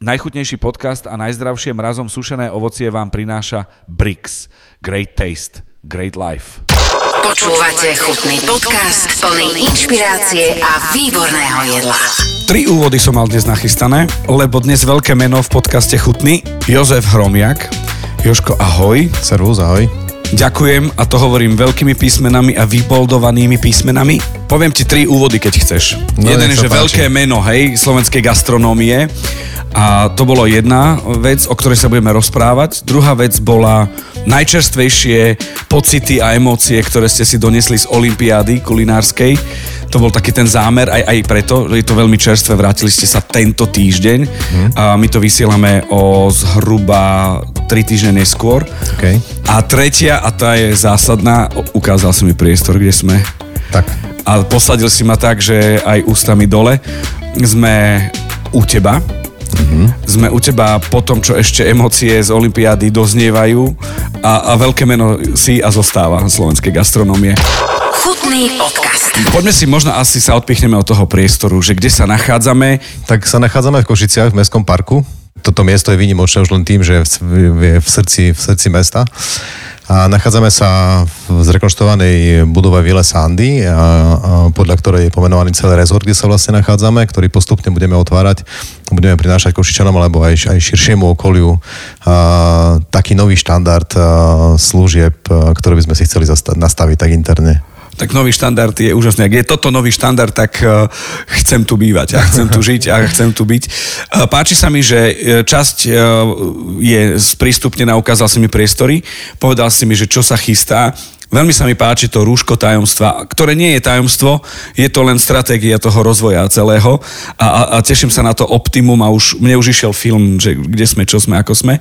Najchutnejší podcast a najzdravšie mrazom sušené ovocie vám prináša Brix. Great taste, great life. Počúvate chutný podcast plný inšpirácie a výborného jedla. Tri úvody som mal dnes nachystané, lebo dnes veľké meno v podcaste Chutný. Jozef Hromiak. Joško, ahoj. Servus, ahoj. Ďakujem a to hovorím veľkými písmenami a vyboldovanými písmenami. Poviem ti tri úvody, keď chceš. No, Jeden, nech že páči. veľké meno, hej, slovenskej gastronómie. A to bolo jedna vec, o ktorej sa budeme rozprávať. Druhá vec bola najčerstvejšie pocity a emócie, ktoré ste si donesli z Olympiády kulinárskej. To bol taký ten zámer, aj, aj preto, že je to veľmi čerstvé, vrátili ste sa tento týždeň Mhm. a my to vysielame o zhruba 3 týždne neskôr. OK. A tretia, a tá je zásadná, ukázal si mi priestor, kde sme. Tak. A posadil si ma tak, že aj ústami dole. Sme u teba. Sme u teba po tom, čo ešte emócie z Olympiády doznievajú a, a veľké meno si a zostáva slovenskej gastronómie. Chutný podcast. Poďme si možno asi sa odpichneme od toho priestoru, že kde sa nachádzame. Tak sa nachádzame v Košiciach v Mestskom parku. Toto miesto je výnimočné už len tým, že je v- srdci, v srdci mesta. A nachádzame sa v zrekonštruovanej budove Ville Sandy, a, a podľa ktorej je pomenovaný celý rezort, kde sa vlastne nachádzame, ktorý postupne budeme otvárať, budeme prinášať Košičanom alebo aj, aj širšiemu okoliu a, taký nový štandard a, služieb, a, by sme si chceli zasta- nastaviť tak interne. Tak nový štandard je úžasný. Ak je toto nový štandard, tak uh, chcem tu bývať a chcem tu žiť a chcem tu byť. Uh, páči sa mi, že uh, časť je sprístupnená, ukázal si mi priestory, povedal si mi, že čo sa chystá. Veľmi sa mi páči to rúško tajomstva, ktoré nie je tajomstvo, je to len stratégia toho rozvoja celého a, a, a teším sa na to optimum a už, mne už išiel film, že kde sme, čo sme, ako sme.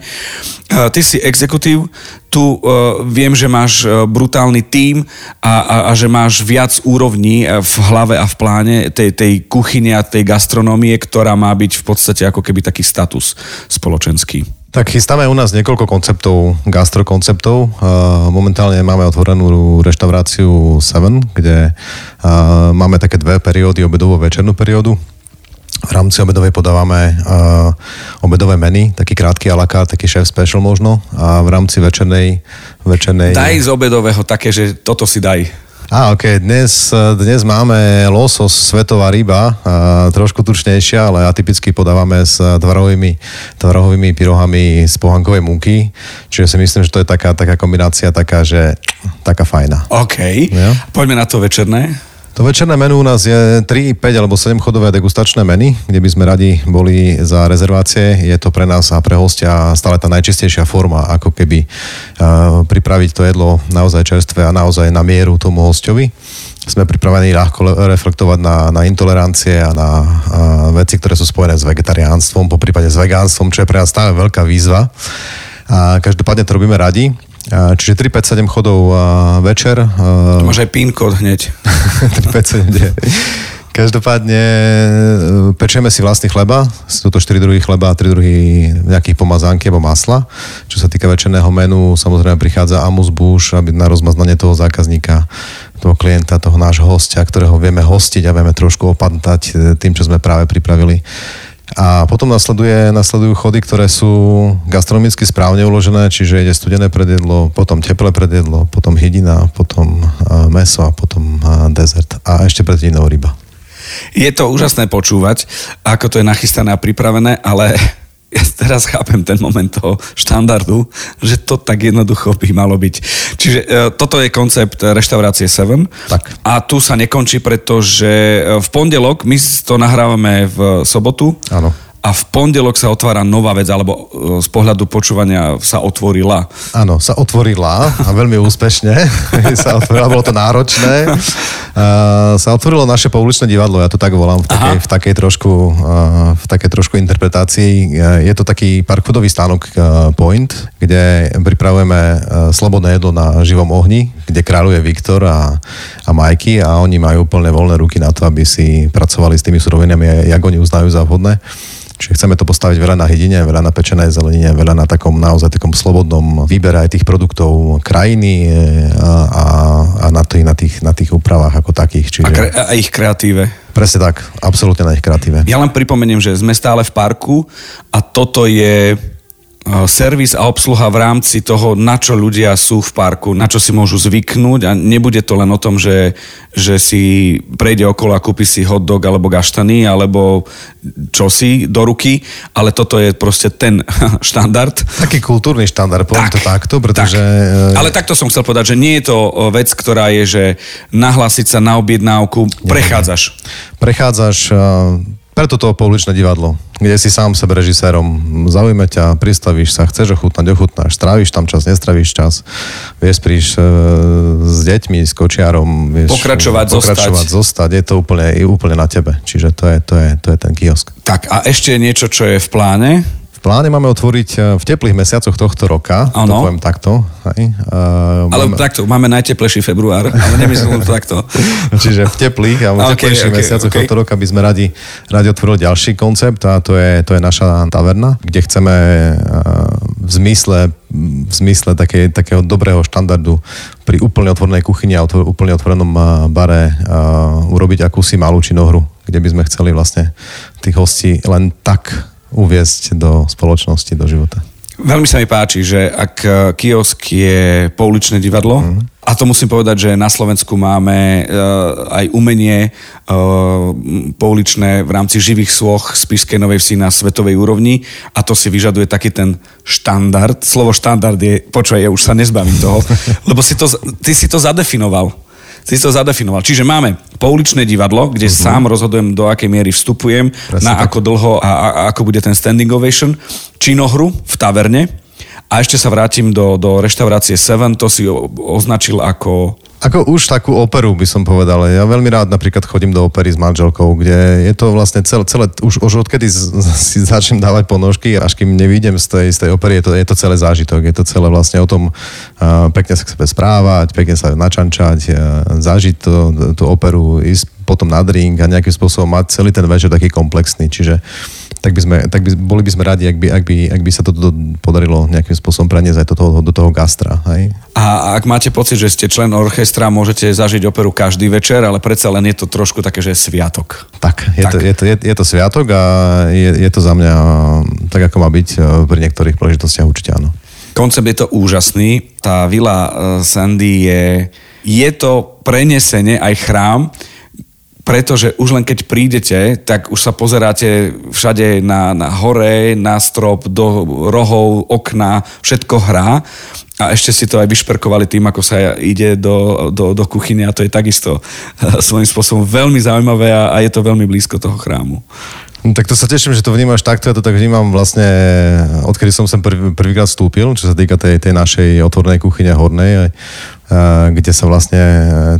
Uh, ty si exekutív, tu uh, viem, že máš uh, brutálny tím a, a, a že máš viac úrovní uh, v hlave a v pláne tej, tej kuchyne a tej gastronómie, ktorá má byť v podstate ako keby taký status spoločenský. Tak chystáme u nás niekoľko konceptov, gastrokonceptov. Uh, Momentálne máme otvorenú reštauráciu Seven, kde uh, máme také dve periódy, obedovú večernú periódu. V rámci obedovej podávame uh, obedové meny, taký krátky a la carte, taký chef special možno. A v rámci večernej... večernej Daj z obedového také, že toto si daj. Á, ok, dnes, dnes máme losos, svetová ryba, a trošku tučnejšia, ale atypicky podávame s tvarohovými, tvarohovými pyrohami z pohankovej múky, čiže si myslím, že to je taká, taká kombinácia taká, že taká fajná. OK, Jo. poďme na to večerné. To večerné menu u nás je 3, 5 alebo 7 chodové degustačné meny, kde by sme radi boli za rezervácie. Je to pre nás a pre hostia stále tá najčistejšia forma, ako keby uh, pripraviť to jedlo naozaj čerstvé a naozaj na mieru tomu hostovi. Sme pripravení ľahko le- reflektovať na, na intolerancie a na uh, veci, ktoré sú spojené s vegetariánstvom, po prípade s vegánstvom, čo je pre nás stále veľká výzva. A každopádne to robíme radi. Čiže 3, 5, 7 chodov večer. a Máš aj PIN kód hneď. 359. Každopádne e, pečieme si vlastný chleba, sú to 4 druhy chleba a 3 druhy nejakých pomazánky alebo masla. Čo sa týka večerného menu, samozrejme prichádza amus buš, aby na rozmaznanie toho zákazníka, toho klienta, toho nášho hostia, ktorého vieme hostiť a vieme trošku opantať e, tým, čo sme práve pripravili. A potom nasleduje, nasledujú chody, ktoré sú gastronomicky správne uložené, čiže ide studené predjedlo, potom teplé predjedlo, potom hydina, potom meso a potom dezert. A ešte predjedinou ryba. Je to úžasné počúvať, ako to je nachystané a pripravené, ale ja teraz chápem ten moment toho štandardu, že to tak jednoducho by malo byť. Čiže e, toto je koncept reštaurácie Seven. Tak. A tu sa nekončí, pretože e, v pondelok, my to nahrávame v sobotu, Áno. A v pondelok sa otvára nová vec, alebo e, z pohľadu počúvania sa otvorila. Áno, sa otvorila a veľmi úspešne. sa otvorila, bolo to náročné. Uh, sa otvorilo naše pouličné divadlo, ja to tak volám, v takej, Aha. v takej, trošku, uh, v takej trošku interpretácii. Uh, je to taký parkfoodový stánok uh, Point, kde pripravujeme uh, slobodné jedlo na živom ohni, kde kráľuje Viktor a, a Majky a oni majú úplne voľné ruky na to, aby si pracovali s tými surovinami, jak oni uznajú za vhodné. Čiže chceme to postaviť veľa na hydine, veľa na pečenej zelenine, veľa na takom naozaj takom slobodnom výbere aj tých produktov krajiny a, a, a na, tých, na, tých, na tých úpravách ako takých. Čiže... A, kre, a ich kreatíve. Presne tak, absolútne na ich kreatíve. Ja len pripomeniem, že sme stále v parku a toto je servis a obsluha v rámci toho, na čo ľudia sú v parku, na čo si môžu zvyknúť a nebude to len o tom, že, že si prejde okolo a kúpi si hot dog alebo gaštany alebo čosi do ruky, ale toto je proste ten štandard. Taký kultúrny štandard, poviem tak, to takto, pretože... Tak. Ale takto som chcel povedať, že nie je to vec, ktorá je, že nahlásiť sa na objednávku, prechádzaš. Prechádzaš preto to pouličné divadlo, kde si sám sebe režisérom zaujme ťa, pristavíš sa, chceš ochutnať, ochutnáš, stráviš tam čas, nestravíš čas, vieš príš e, s deťmi, s kočiarom, vieš pokračovať, pokračovať zostať. zostať. Je to úplne, úplne na tebe, čiže to je, to je, to je ten kiosk. Tak a ešte niečo, čo je v pláne, v pláne máme otvoriť e, v teplých mesiacoch tohto roka, ano. to poviem takto. Hej. Uh, ale máme... takto, máme najteplejší február, ale nemyslím to takto. Čiže v teplých a v teplejších okay, mesiacoch okay. tohto roka by sme radi, radi otvorili ďalší koncept a to je, to je naša taverna, kde chceme uh, v zmysle, v zmysle také, takého dobrého štandardu pri úplne otvorenej kuchyni a otvor, úplne otvorenom bare uh, urobiť akúsi malú činohru, kde by sme chceli vlastne tých hostí len tak uviezť do spoločnosti, do života. Veľmi sa mi páči, že ak e, kiosk je pouličné divadlo, mm. a to musím povedať, že na Slovensku máme uh, aj umenie uh, pouličné v rámci živých sloh z Pišskej Novej Vsi na svetovej úrovni a to si vyžaduje taký ten štandard. Slovo štandard je, počuj, ja už sa nezbavím toho, lebo si to, ty si to zadefinoval si to zadefinoval. Čiže máme pouličné divadlo, kde uh-huh. sám rozhodujem, do akej miery vstupujem, Presne na tak. ako dlho a, a ako bude ten standing ovation. Činohru v taverne. A ešte sa vrátim do, do reštaurácie Seven, to si označil ako ako už takú operu by som povedal. Ja veľmi rád napríklad chodím do opery s manželkou, kde je to vlastne celé, celé už, už odkedy si začnem dávať ponožky, až kým nevidím z tej, z tej opery, je to, je to celé zážitok. Je to celé vlastne o tom uh, pekne sa k sebe správať, pekne sa načančať, uh, zažiť to, tú operu, ísť potom na drink a nejakým spôsobom mať celý ten večer taký komplexný. Čiže tak by sme, tak by, boli by sme radi, ak by, ak by, ak by sa to podarilo nejakým spôsobom preniesť aj do toho, do toho gastra. Hej? A ak máte pocit, že ste člen orchestra, môžete zažiť operu každý večer, ale predsa len je to trošku také, že je sviatok. Tak, je, tak. To, je, to, je, je to sviatok a je, je to za mňa tak, ako má byť e, pri niektorých príležitostiach určite áno. Koncept je to úžasný. Tá vila e, Sandy je, je to prenesenie aj chrám, pretože už len keď prídete, tak už sa pozeráte všade na, na hore, na strop, do rohov, okna, všetko hrá a ešte si to aj vyšperkovali tým, ako sa ide do, do, do kuchyny a to je takisto svojím spôsobom veľmi zaujímavé a, a je to veľmi blízko toho chrámu. No, tak to sa teším, že to vnímaš takto, ja to tak vnímam vlastne, odkedy som sem prv, prvýkrát vstúpil, čo sa týka tej, tej našej otvornej kuchyne hornej, kde sa vlastne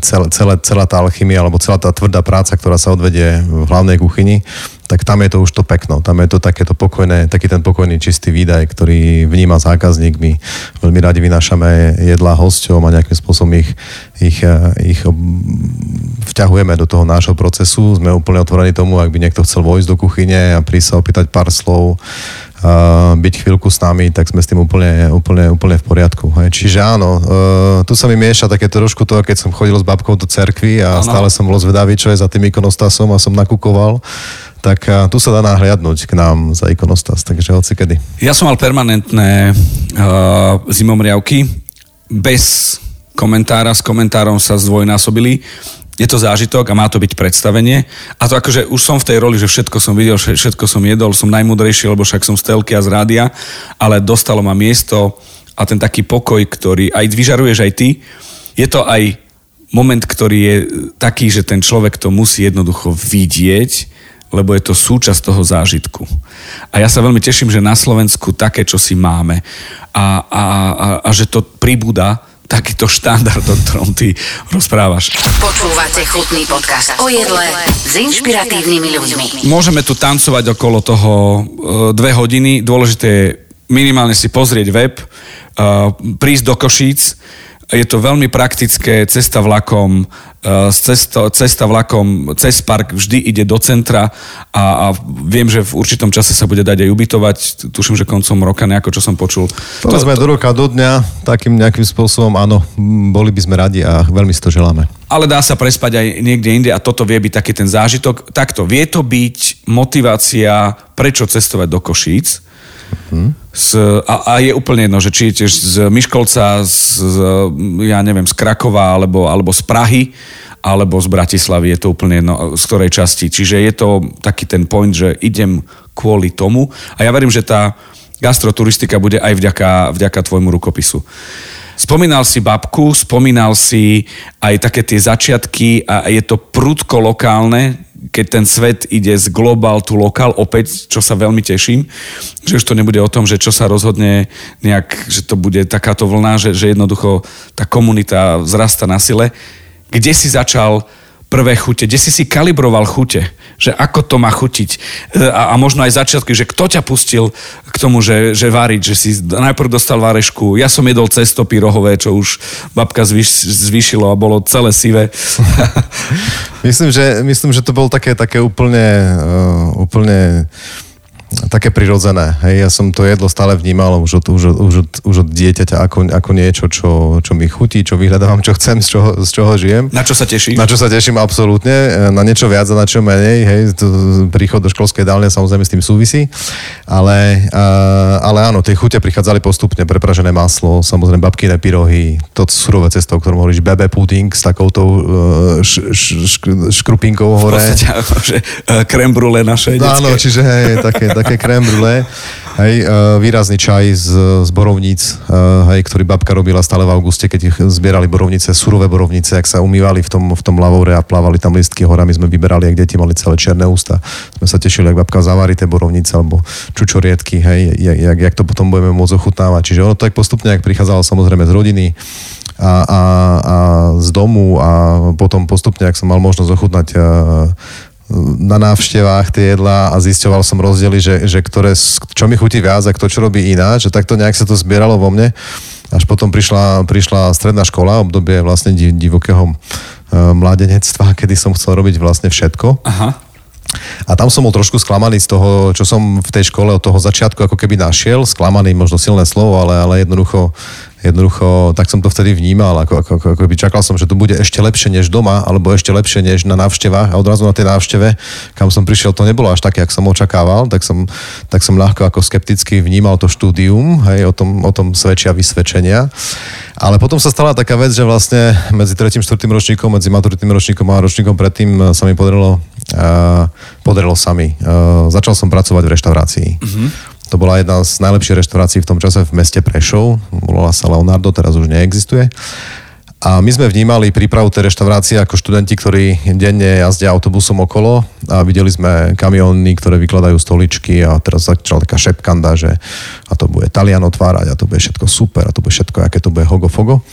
celé, celé, celá tá alchymia, alebo celá tá tvrdá práca, ktorá sa odvedie v hlavnej kuchyni, tak tam je to už to pekno. Tam je to takéto pokojné, taký ten pokojný čistý výdaj, ktorý vníma zákazník. My veľmi radi vynášame jedlá hosťom a nejakým spôsobom ich, ich, ich vťahujeme do toho nášho procesu. Sme úplne otvorení tomu, ak by niekto chcel vojsť do kuchyne a prísť sa opýtať pár slov, byť chvíľku s nami, tak sme s tým úplne, úplne, úplne v poriadku. Čiže áno, uh, tu sa mi mieša také trošku to, keď som chodil s babkou do cerkvy a ano. stále som bol zvedavý, čo je za tým ikonostasom a som nakukoval tak uh, tu sa dá nahliadnúť k nám za ikonostas, takže hoci kedy. Ja som mal permanentné uh, zimomriavky, bez komentára, s komentárom sa zdvojnásobili je to zážitok a má to byť predstavenie. A to akože už som v tej roli, že všetko som videl, všetko som jedol, som najmudrejší, lebo však som z telky a z rádia, ale dostalo ma miesto a ten taký pokoj, ktorý aj vyžaruješ aj ty, je to aj moment, ktorý je taký, že ten človek to musí jednoducho vidieť, lebo je to súčasť toho zážitku. A ja sa veľmi teším, že na Slovensku také, čo si máme a, a, a, a že to pribúda takýto štandard, o ktorom ty rozprávaš. Počúvate chutný podcast o jedle s inšpiratívnymi ľuďmi. Môžeme tu tancovať okolo toho e, dve hodiny. Dôležité je minimálne si pozrieť web, e, prísť do Košíc Je to veľmi praktické, cesta vlakom, e, cesta, cesta vlakom cez park vždy ide do centra a, a viem, že v určitom čase sa bude dať aj ubytovať. Tuším, že koncom roka nejako, čo som počul. Povedzme to, to... do roka, do dňa, takým nejakým spôsobom, áno, boli by sme radi a veľmi si to želáme. Ale dá sa prespať aj niekde inde a toto vie byť taký ten zážitok. Takto, vie to byť motivácia, prečo cestovať do Košíc, z, a, a je úplne jedno, že či je tiež z Myškolca, z, z, ja neviem, z Krakova alebo, alebo z Prahy, alebo z Bratislavy, je to úplne jedno, z ktorej časti. Čiže je to taký ten point, že idem kvôli tomu a ja verím, že tá gastroturistika bude aj vďaka, vďaka tvojmu rukopisu. Spomínal si babku, spomínal si aj také tie začiatky a je to prudko lokálne, keď ten svet ide z global to lokal, opäť, čo sa veľmi teším, že už to nebude o tom, že čo sa rozhodne nejak, že to bude takáto vlna, že, že jednoducho tá komunita vzrasta na sile. Kde si začal prvé chute, kde si si kalibroval chute, že ako to má chutiť? E, a, a možno aj začiatky, že kto ťa pustil k tomu, že, že variť, že si najprv dostal varešku, ja som jedol cestopy rohové, čo už babka zvýš, zvýšilo a bolo celé sivé. myslím, že, myslím, že to bol také, také úplne, uh, úplne také prirodzené. Hej, ja som to jedlo stále vnímal už od, už, už, od, už od dieťaťa ako, ako niečo, čo, čo mi chutí, čo vyhľadávam, čo chcem, z čoho, z čoho žijem. Na čo sa teším? Na čo sa teším absolútne. Na niečo viac a na čo menej. Hej, to, príchod do školskej dálne samozrejme s tým súvisí. Ale, a, ale áno, tie chute prichádzali postupne. Prepražené maslo, samozrejme babkine pyrohy, to surové cesto, o ktorom hovoríš, bebe puding s takouto uh, š, š, š, škrupinkou hore. V podstate, že uh, krem brule naše. No, áno, čiže hej, také, také krém brûlée. Hej, uh, výrazný čaj z, z borovníc, uh, hej, ktorý babka robila stále v auguste, keď ich zbierali borovnice, surové borovnice, ak sa umývali v tom, v tom lavore a plávali tam listky horami, sme vyberali, ak deti mali celé čierne ústa. Sme sa tešili, ak babka zavarí tie borovnice alebo čučoriedky, hej, jak, jak, jak to potom budeme môcť ochutnávať. Čiže ono to tak postupne, ak prichádzalo samozrejme z rodiny, a, a, a z domu a potom postupne, ak som mal možnosť ochutnať uh, na návštevách tie jedlá a zisťoval som rozdiely, že, že ktoré, čo mi chutí viac a kto čo robí ináč, že takto nejak sa to zbieralo vo mne. Až potom prišla, prišla stredná škola, obdobie vlastne divokého uh, mladenectva, kedy som chcel robiť vlastne všetko. Aha. A tam som bol trošku sklamaný z toho, čo som v tej škole od toho začiatku ako keby našiel. Sklamaný, možno silné slovo, ale, ale jednoducho Jednoducho, tak som to vtedy vnímal, ako, ako, ako, ako by čakal som, že to bude ešte lepšie než doma, alebo ešte lepšie než na návštevách a odrazu na tej návšteve, kam som prišiel, to nebolo až také, ako som očakával, tak som, tak som ľahko ako skepticky vnímal to štúdium, hej, o tom, o tom svedčia vysvedčenia. Ale potom sa stala taká vec, že vlastne medzi 3. 4. ročníkom, medzi maturitným ročníkom a ročníkom predtým sa mi podarilo, uh, podarilo sa mi. Uh, začal som pracovať v reštaurácii. Mm-hmm. To bola jedna z najlepších reštaurácií v tom čase v meste Prešov. Volala sa Leonardo, teraz už neexistuje. A my sme vnímali prípravu tej reštaurácie ako študenti, ktorí denne jazdia autobusom okolo a videli sme kamióny, ktoré vykladajú stoličky a teraz začala taká šepkanda, že a to bude Talian otvárať a to bude všetko super a to bude všetko, aké to bude hogo fogo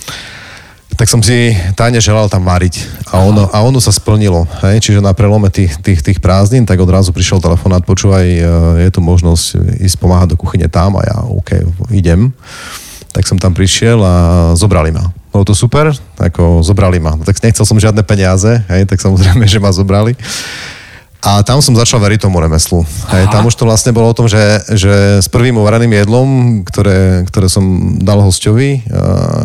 tak som si tajne želal tam variť. A ono, a ono sa splnilo. Hej? Čiže na prelome tých, tých, tých prázdnin, tak odrazu prišiel telefonát, počúvaj, e, je tu možnosť ísť pomáhať do kuchyne tam a ja, OK, idem. Tak som tam prišiel a zobrali ma. Bolo to super, ako zobrali ma. No, tak nechcel som žiadne peniaze, hej, tak samozrejme, že ma zobrali. A tam som začal veriť tomu remeslu. Hej, tam už to vlastne bolo o tom, že, že s prvým uvareným jedlom, ktoré, ktoré som dal hostovi,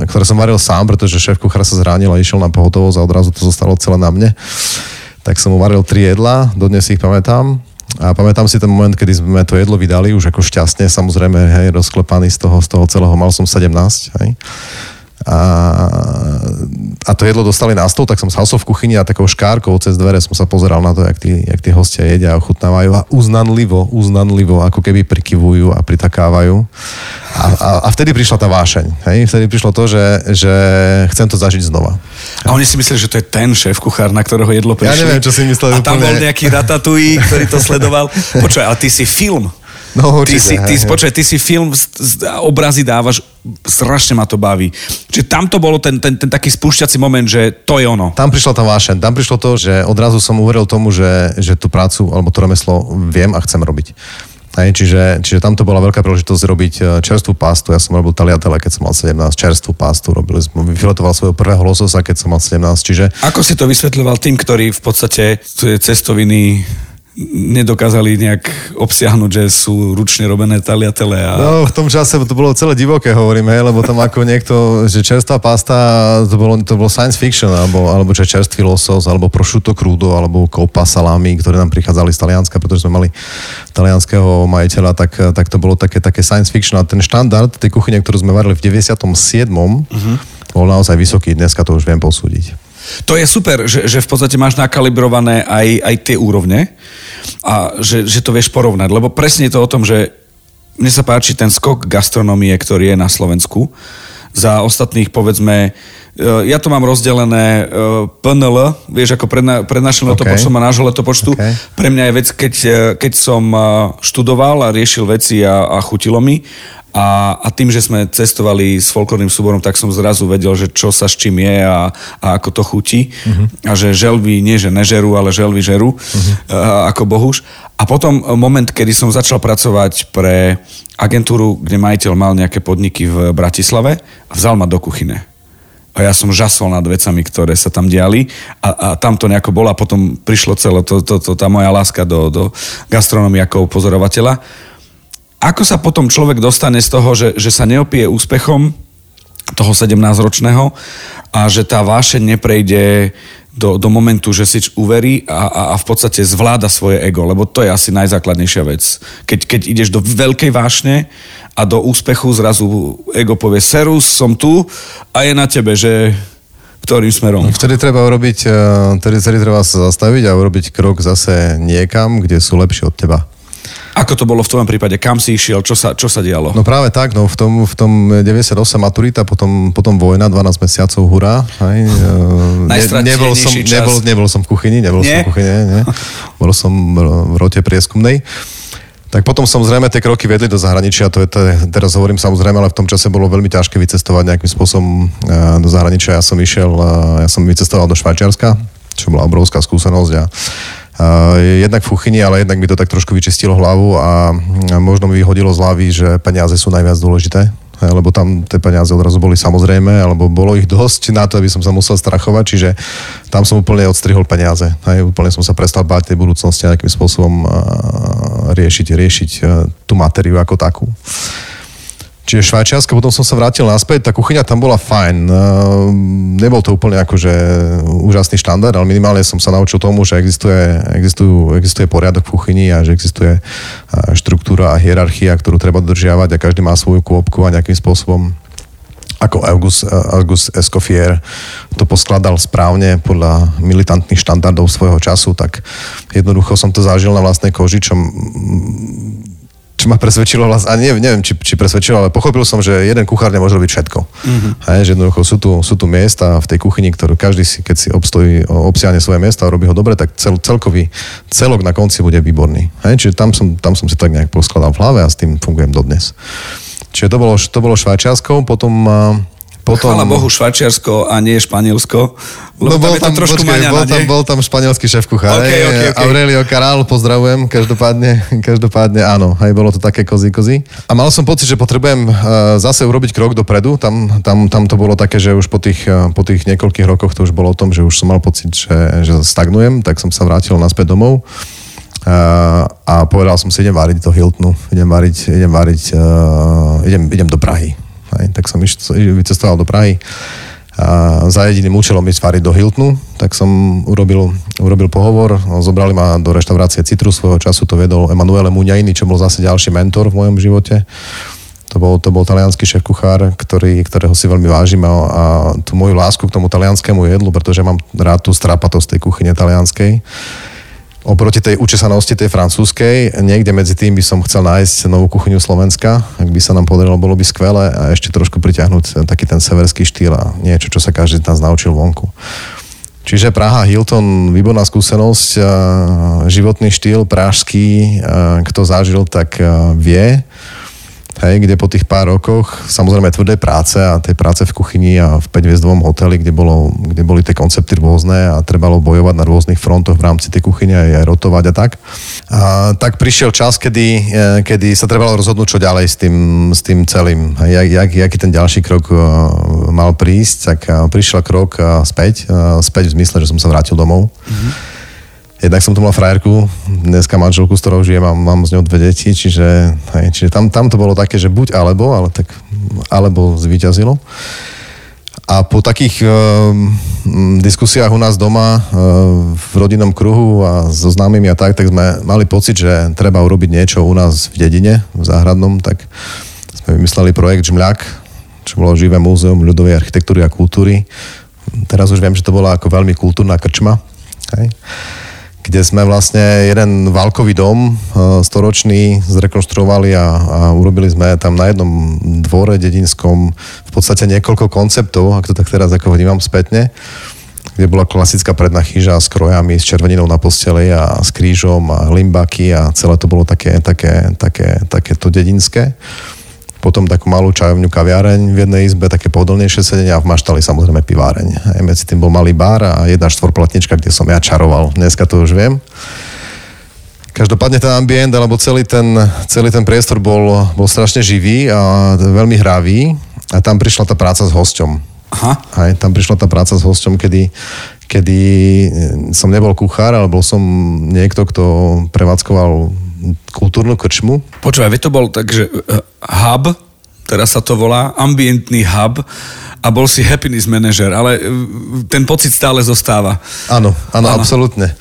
ktoré som varil sám, pretože šéf kuchár sa zranil a išiel na pohotovosť a odrazu to zostalo celé na mne, tak som uvaril tri jedla, dodnes si ich pamätám. A pamätám si ten moment, kedy sme to jedlo vydali, už ako šťastne, samozrejme, hej, rozklepaný z toho, z toho celého, mal som 17, hej a, a to jedlo dostali na stôl, tak som sal v kuchyni a takou škárkou cez dvere som sa pozeral na to, jak tí, jak tí hostia jedia a ochutnávajú a uznanlivo, uznanlivo, ako keby prikyvujú a pritakávajú. A, a, a vtedy prišla tá vášeň. Hej? Vtedy prišlo to, že, že chcem to zažiť znova. A oni si mysleli, že to je ten šéf kuchár, na ktorého jedlo prišli. Ja neviem, čo si mysleli. A tam úplne... bol nejaký ratatouille, ktorý to sledoval. Počkaj, ale ty si film No, určite, ty si, ty, počkaj, ty si film, obrazy dávaš, strašne ma to baví. Čiže tam to bolo ten, ten, ten taký spúšťací moment, že to je ono. Tam prišla tá vášeň, tam prišlo to, že odrazu som uveril tomu, že, že tú prácu alebo to remeslo viem a chcem robiť. Hej, čiže, čiže tam to bola veľká príležitosť robiť e, čerstvú pastu. Ja som robil taliatele, keď som mal 17, čerstvú pastu. Robili som, vyfiletoval svojho prvého lososa, keď som mal 17. Čiže... Ako si to vysvetľoval tým, ktorí v podstate cestoviny nedokázali nejak obsiahnuť, že sú ručne robené taliatele. A... No, v tom čase to bolo celé divoké, hovorím, hej, lebo tam ako niekto, že čerstvá pasta, to bolo, to bolo science fiction, alebo, alebo že čerstvý losos, alebo prosciutto crudo, alebo kopa salami, ktoré nám prichádzali z Talianska, pretože sme mali talianského majiteľa, tak, tak to bolo také, také science fiction. A ten štandard tej kuchyne, ktorú sme varili v 97. Uh-huh. bol naozaj vysoký, dneska to už viem posúdiť. To je super, že, že v podstate máš nakalibrované aj, aj tie úrovne a že, že to vieš porovnať, lebo presne je to o tom, že mne sa páči ten skok gastronomie, ktorý je na Slovensku. Za ostatných, povedzme, ja to mám rozdelené e, PNL, vieš, ako predna, prednášam okay. letopočtom a nášho letopočtu. Okay. Pre mňa je vec, keď, e, keď som študoval a riešil veci a, a chutilo mi a, a tým, že sme cestovali s folklórnym súborom, tak som zrazu vedel, že čo sa s čím je a, a ako to chutí. Uh-huh. A že želvy nie, že nežerú, ale želvy žerú, uh-huh. a, ako bohuž. A potom moment, kedy som začal pracovať pre agentúru, kde majiteľ mal nejaké podniky v Bratislave, vzal ma do kuchyne. A ja som žasol nad vecami, ktoré sa tam diali a, a tam to nejako bolo a potom prišlo celé to, to, to, tá moja láska do, do gastronomie ako pozorovateľa. Ako sa potom človek dostane z toho, že, že sa neopie úspechom toho 17-ročného a že tá vášeň neprejde do, do momentu, že si uverí a, a, a v podstate zvláda svoje ego, lebo to je asi najzákladnejšia vec. Keď, keď ideš do veľkej vášne a do úspechu zrazu ego povie serus, som tu a je na tebe, že ktorým smerom. Vtedy treba urobiť, eh, vtedy, vtedy treba sa zastaviť a urobiť krok zase niekam, kde sú lepšie od teba. Ako to bolo v tvojom prípade? Kam si išiel? Čo sa, čo sa dialo? No práve tak, no v tom, v tom 98 maturita, potom, potom vojna, 12 mesiacov, hurá. Hej. Ne, nebol, som, čas. nebol, nebol som v kuchyni, nebol nie? som v kuchyni, nie. Bol som v rote prieskumnej. Tak potom samozrejme tie kroky vedli do zahraničia, to je, to teraz hovorím samozrejme, ale v tom čase bolo veľmi ťažké vycestovať nejakým spôsobom do zahraničia. Ja som išiel, ja som vycestoval do Švajčiarska, čo bola obrovská skúsenosť a jednak v kuchyni, ale jednak mi to tak trošku vyčistilo hlavu a možno mi vyhodilo z hlavy, že peniaze sú najviac dôležité lebo tam tie peniaze odrazu boli samozrejme, alebo bolo ich dosť na to, aby som sa musel strachovať, čiže tam som úplne odstrihol peniaze. Hej, úplne som sa prestal báť tej budúcnosti nejakým spôsobom riešiť, riešiť tú materiu ako takú. Čiže Švajčiarsko, potom som sa vrátil naspäť, tá kuchyňa tam bola fajn. Ehm, nebol to úplne akože úžasný štandard, ale minimálne som sa naučil tomu, že existuje, existujú, existuje poriadok v kuchyni a že existuje štruktúra a hierarchia, ktorú treba dodržiavať a každý má svoju kôpku a nejakým spôsobom ako August, August Escoffier to poskladal správne podľa militantných štandardov svojho času, tak jednoducho som to zažil na vlastnej koži, čo čo ma presvedčilo vlast, a neviem, neviem či, či presvedčilo, ale pochopil som, že jeden kuchár nemôže robiť všetko. Mm-hmm. Hej, že jednoducho sú tu, sú tu miesta v tej kuchyni, ktorú každý si, keď si obstojí, obsiahne svoje miesta a robí ho dobre, tak cel, celkový celok na konci bude výborný. Hej, čiže tam som, tam som si tak nejak poskladal v hlave a s tým fungujem dodnes. Čiže to bolo, to bolo Švajčiarsko, potom potom... Chvala Bohu Švajčiarsko a nie Španielsko. No bol tam, trošku počkej, bol, tam, bol tam španielský šéf kuchár. Okay, okay, okay. Aurelio Caral, pozdravujem, každopádne, každopádne áno, aj bolo to také kozy, kozy. A mal som pocit, že potrebujem uh, zase urobiť krok dopredu, tam, tam, tam to bolo také, že už po tých, uh, po tých niekoľkých rokoch to už bolo o tom, že už som mal pocit, že, že stagnujem, tak som sa vrátil naspäť domov. Uh, a povedal som si, idem variť do Hiltonu, idem variť, idem variť, uh, idem, idem do Prahy. Hej, tak som vycestoval do Prahy a za jediným účelom ísť variť do Hiltonu, tak som urobil, urobil pohovor, zobrali ma do reštaurácie Citrus, svojho času to vedol Emanuele Muňajiny, čo bol zase ďalší mentor v mojom živote. To bol, to bol talianský šéf kuchár, ktorý, ktorého si veľmi vážim a, a tú moju lásku k tomu talianskému jedlu, pretože mám rád tú strapatosť tej kuchyne talianskej oproti tej učesanosti tej francúzskej, niekde medzi tým by som chcel nájsť novú kuchyňu Slovenska, ak by sa nám podarilo, bolo by skvelé a ešte trošku priťahnuť taký ten severský štýl a niečo, čo sa každý z naučil vonku. Čiže Praha, Hilton, výborná skúsenosť, životný štýl prážský, kto zažil, tak vie. Hej, kde po tých pár rokoch, samozrejme tvrdé práce a tej práce v kuchyni a v 5 hoteli, kde, bolo, kde boli tie koncepty rôzne a trebalo bojovať na rôznych frontoch v rámci tej kuchyne aj, aj rotovať a tak. A, tak prišiel čas, kedy, e, kedy sa trebalo rozhodnúť, čo ďalej s tým, s tým celým. Jak, jak, jaký ten ďalší krok e, mal prísť, tak e, prišiel krok späť, späť v zmysle, že som sa vrátil domov. Mm-hmm jednak som tu mal frajerku, dneska manželku, s ktorou žijem, mám, mám z ňou dve deti, čiže, hej, čiže tam, tam to bolo také, že buď alebo, ale tak alebo zvíťazilo. A po takých uh, diskusiách u nás doma, uh, v rodinnom kruhu a so známymi a tak, tak sme mali pocit, že treba urobiť niečo u nás v dedine, v záhradnom, tak sme vymysleli projekt Žmľak, čo bolo živé múzeum ľudovej architektúry a kultúry. Teraz už viem, že to bola ako veľmi kultúrna krčma. Hej kde sme vlastne jeden válkový dom e, storočný zrekonštruovali a, a urobili sme tam na jednom dvore dedinskom v podstate niekoľko konceptov, ak to tak teraz ako vnímam spätne, kde bola klasická predná chyža s krojami, s červeninou na posteli a s krížom a limbaky a celé to bolo také, také, také, také to dedinské potom takú malú čajovňu kaviareň v jednej izbe, také pohodlnejšie sedenia a v maštali samozrejme piváreň. Aj medzi tým bol malý bar a jedna štvorplatnička, kde som ja čaroval. Dneska to už viem. Každopádne ten ambient, alebo celý ten, celý ten priestor bol, bol strašne živý a veľmi hravý a tam prišla tá práca s hosťom. Aha. Aj, tam prišla tá práca s hosťom, kedy, kedy som nebol kuchár, ale bol som niekto, kto prevádzkoval kultúrnu krčmu. Počúvaj, to bol tak, že eh, hub, teraz sa to volá, ambientný hub a bol si happiness manager, ale eh, ten pocit stále zostáva. Áno, áno, áno. absolútne.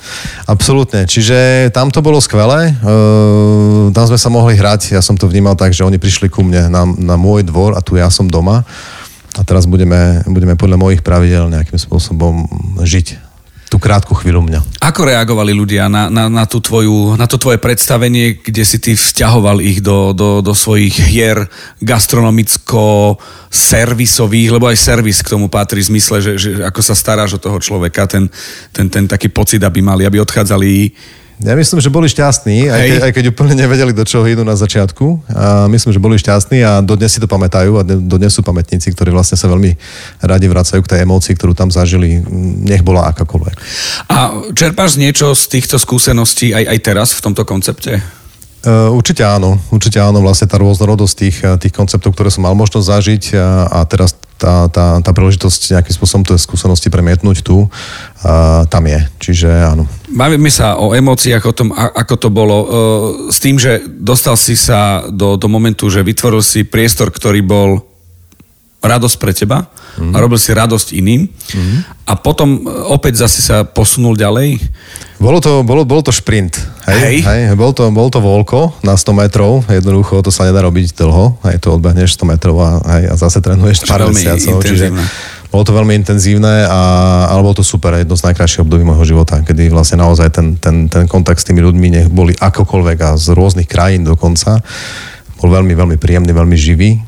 Absolútne. Čiže tam to bolo skvelé. Uh, tam sme sa mohli hrať. Ja som to vnímal tak, že oni prišli ku mne na, na môj dvor a tu ja som doma. A teraz budeme, budeme podľa mojich pravidel nejakým spôsobom žiť tú krátku chvíľu mňa. Ako reagovali ľudia na, na, na, tú tvoju, na to tvoje predstavenie, kde si ty vzťahoval ich do, do, do svojich hier gastronomicko-servisových, lebo aj servis k tomu patrí v zmysle, že, že ako sa staráš o toho človeka, ten, ten, ten taký pocit, aby mali, aby odchádzali ja myslím, že boli šťastní, aj keď, aj keď úplne nevedeli, do čoho idú na začiatku. A myslím, že boli šťastní a dodnes si to pamätajú a dodnes sú pamätníci, ktorí vlastne sa veľmi radi vracajú k tej emócii, ktorú tam zažili, nech bola akákoľvek. A čerpáš niečo z týchto skúseností aj, aj teraz v tomto koncepte? Uh, určite áno, určite áno, vlastne tá rôznorodosť tých, tých konceptov, ktoré som mal možnosť zažiť a, a teraz tá, tá, tá príležitosť nejakým spôsobom tie skúsenosti premietnúť tu, uh, tam je, čiže áno. Bavíme sa o emóciách, o tom, ako to bolo, uh, s tým, že dostal si sa do, do momentu, že vytvoril si priestor, ktorý bol radosť pre teba mm-hmm. a robil si radosť iným mm-hmm. a potom opäť zase sa posunul ďalej. Bolo to, bolo, bolo to šprint. Hej, hej. hej bol, to, bol to voľko na 100 metrov, jednoducho to sa nedá robiť dlho, hej, to odbehneš 100 metrov a, hej, a zase trénuješ pár mesiacov. Čiže bolo to veľmi intenzívne, a, ale bolo to super, jedno z najkrajších období môjho života, kedy vlastne naozaj ten, ten, ten kontakt s tými ľuďmi, nech boli akokoľvek a z rôznych krajín dokonca, bol veľmi, veľmi príjemný, veľmi živý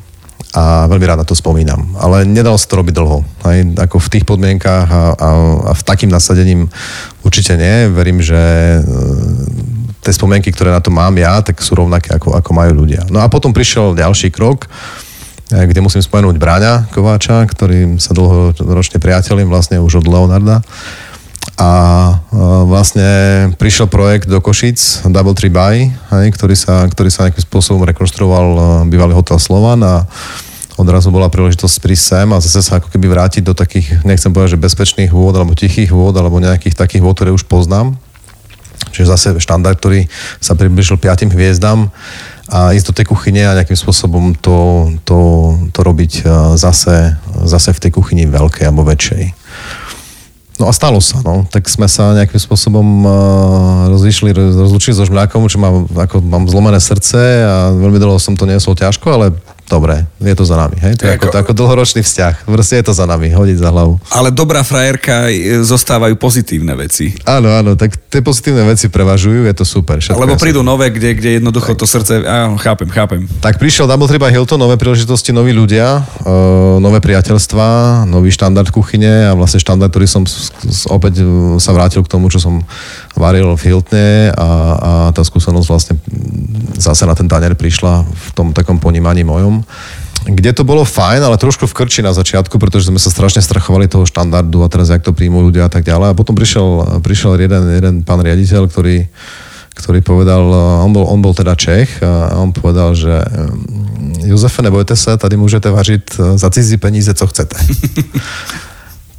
a veľmi rád na to spomínam. Ale nedalo sa to robiť dlho. Aj, ako v tých podmienkách a, a, a v takým nasadením určite nie. Verím, že e, tie spomienky, ktoré na to mám ja, tak sú rovnaké, ako, ako majú ľudia. No a potom prišiel ďalší krok, kde musím spomenúť Bráňa Kováča, ktorým sa dlhoročne priateľím, vlastne už od Leonarda. A e, vlastne prišiel projekt do Košic, Double Tree Buy, ktorý sa, ktorý sa nejakým spôsobom rekonštruoval bývalý hotel Slovan a odrazu bola príležitosť prísť sem a zase sa ako keby vrátiť do takých, nechcem povedať, že bezpečných vôd alebo tichých vôd alebo nejakých takých vôd, ktoré už poznám. Čiže zase štandard, ktorý sa približil piatim hviezdam a ísť do tej kuchyne a nejakým spôsobom to, to, to robiť zase, zase v tej kuchyni veľkej alebo väčšej. No a stalo sa, no. Tak sme sa nejakým spôsobom uh, rozišli, rozlučili so žmľakom, čo má, ako mám zlomené srdce a veľmi dlho som to niesol ťažko, ale dobre, je to za nami. Hej? To je ako, to ako dlhoročný vzťah. Proste je to za nami, hodiť za hlavu. Ale dobrá frajerka, e, zostávajú pozitívne veci. Áno, áno, tak tie pozitívne veci prevažujú, je to super. Všetko Lebo prídu super. nové, kde, kde jednoducho tak. to srdce... Áno, chápem, chápem. Tak prišiel Double Triba Hilton, nové príležitosti, noví ľudia, uh, nové priateľstva, nový štandard kuchyne a vlastne štandard, ktorý som opäť e, sa vrátil k tomu, čo som varil v Hiltne a, a tá skúsenosť vlastne zase na ten tanier prišla v tom takom ponímaní mojom kde to bolo fajn, ale trošku v krči na začiatku, pretože sme sa strašne strachovali toho štandardu a teraz jak to príjmu ľudia a tak ďalej. A potom prišiel, prišiel jeden, jeden pán riaditeľ, ktorý, ktorý povedal, on bol, on bol teda Čech a on povedal, že mm, Jozefe, nebojte sa, tady môžete važiť za cizí peníze, co chcete.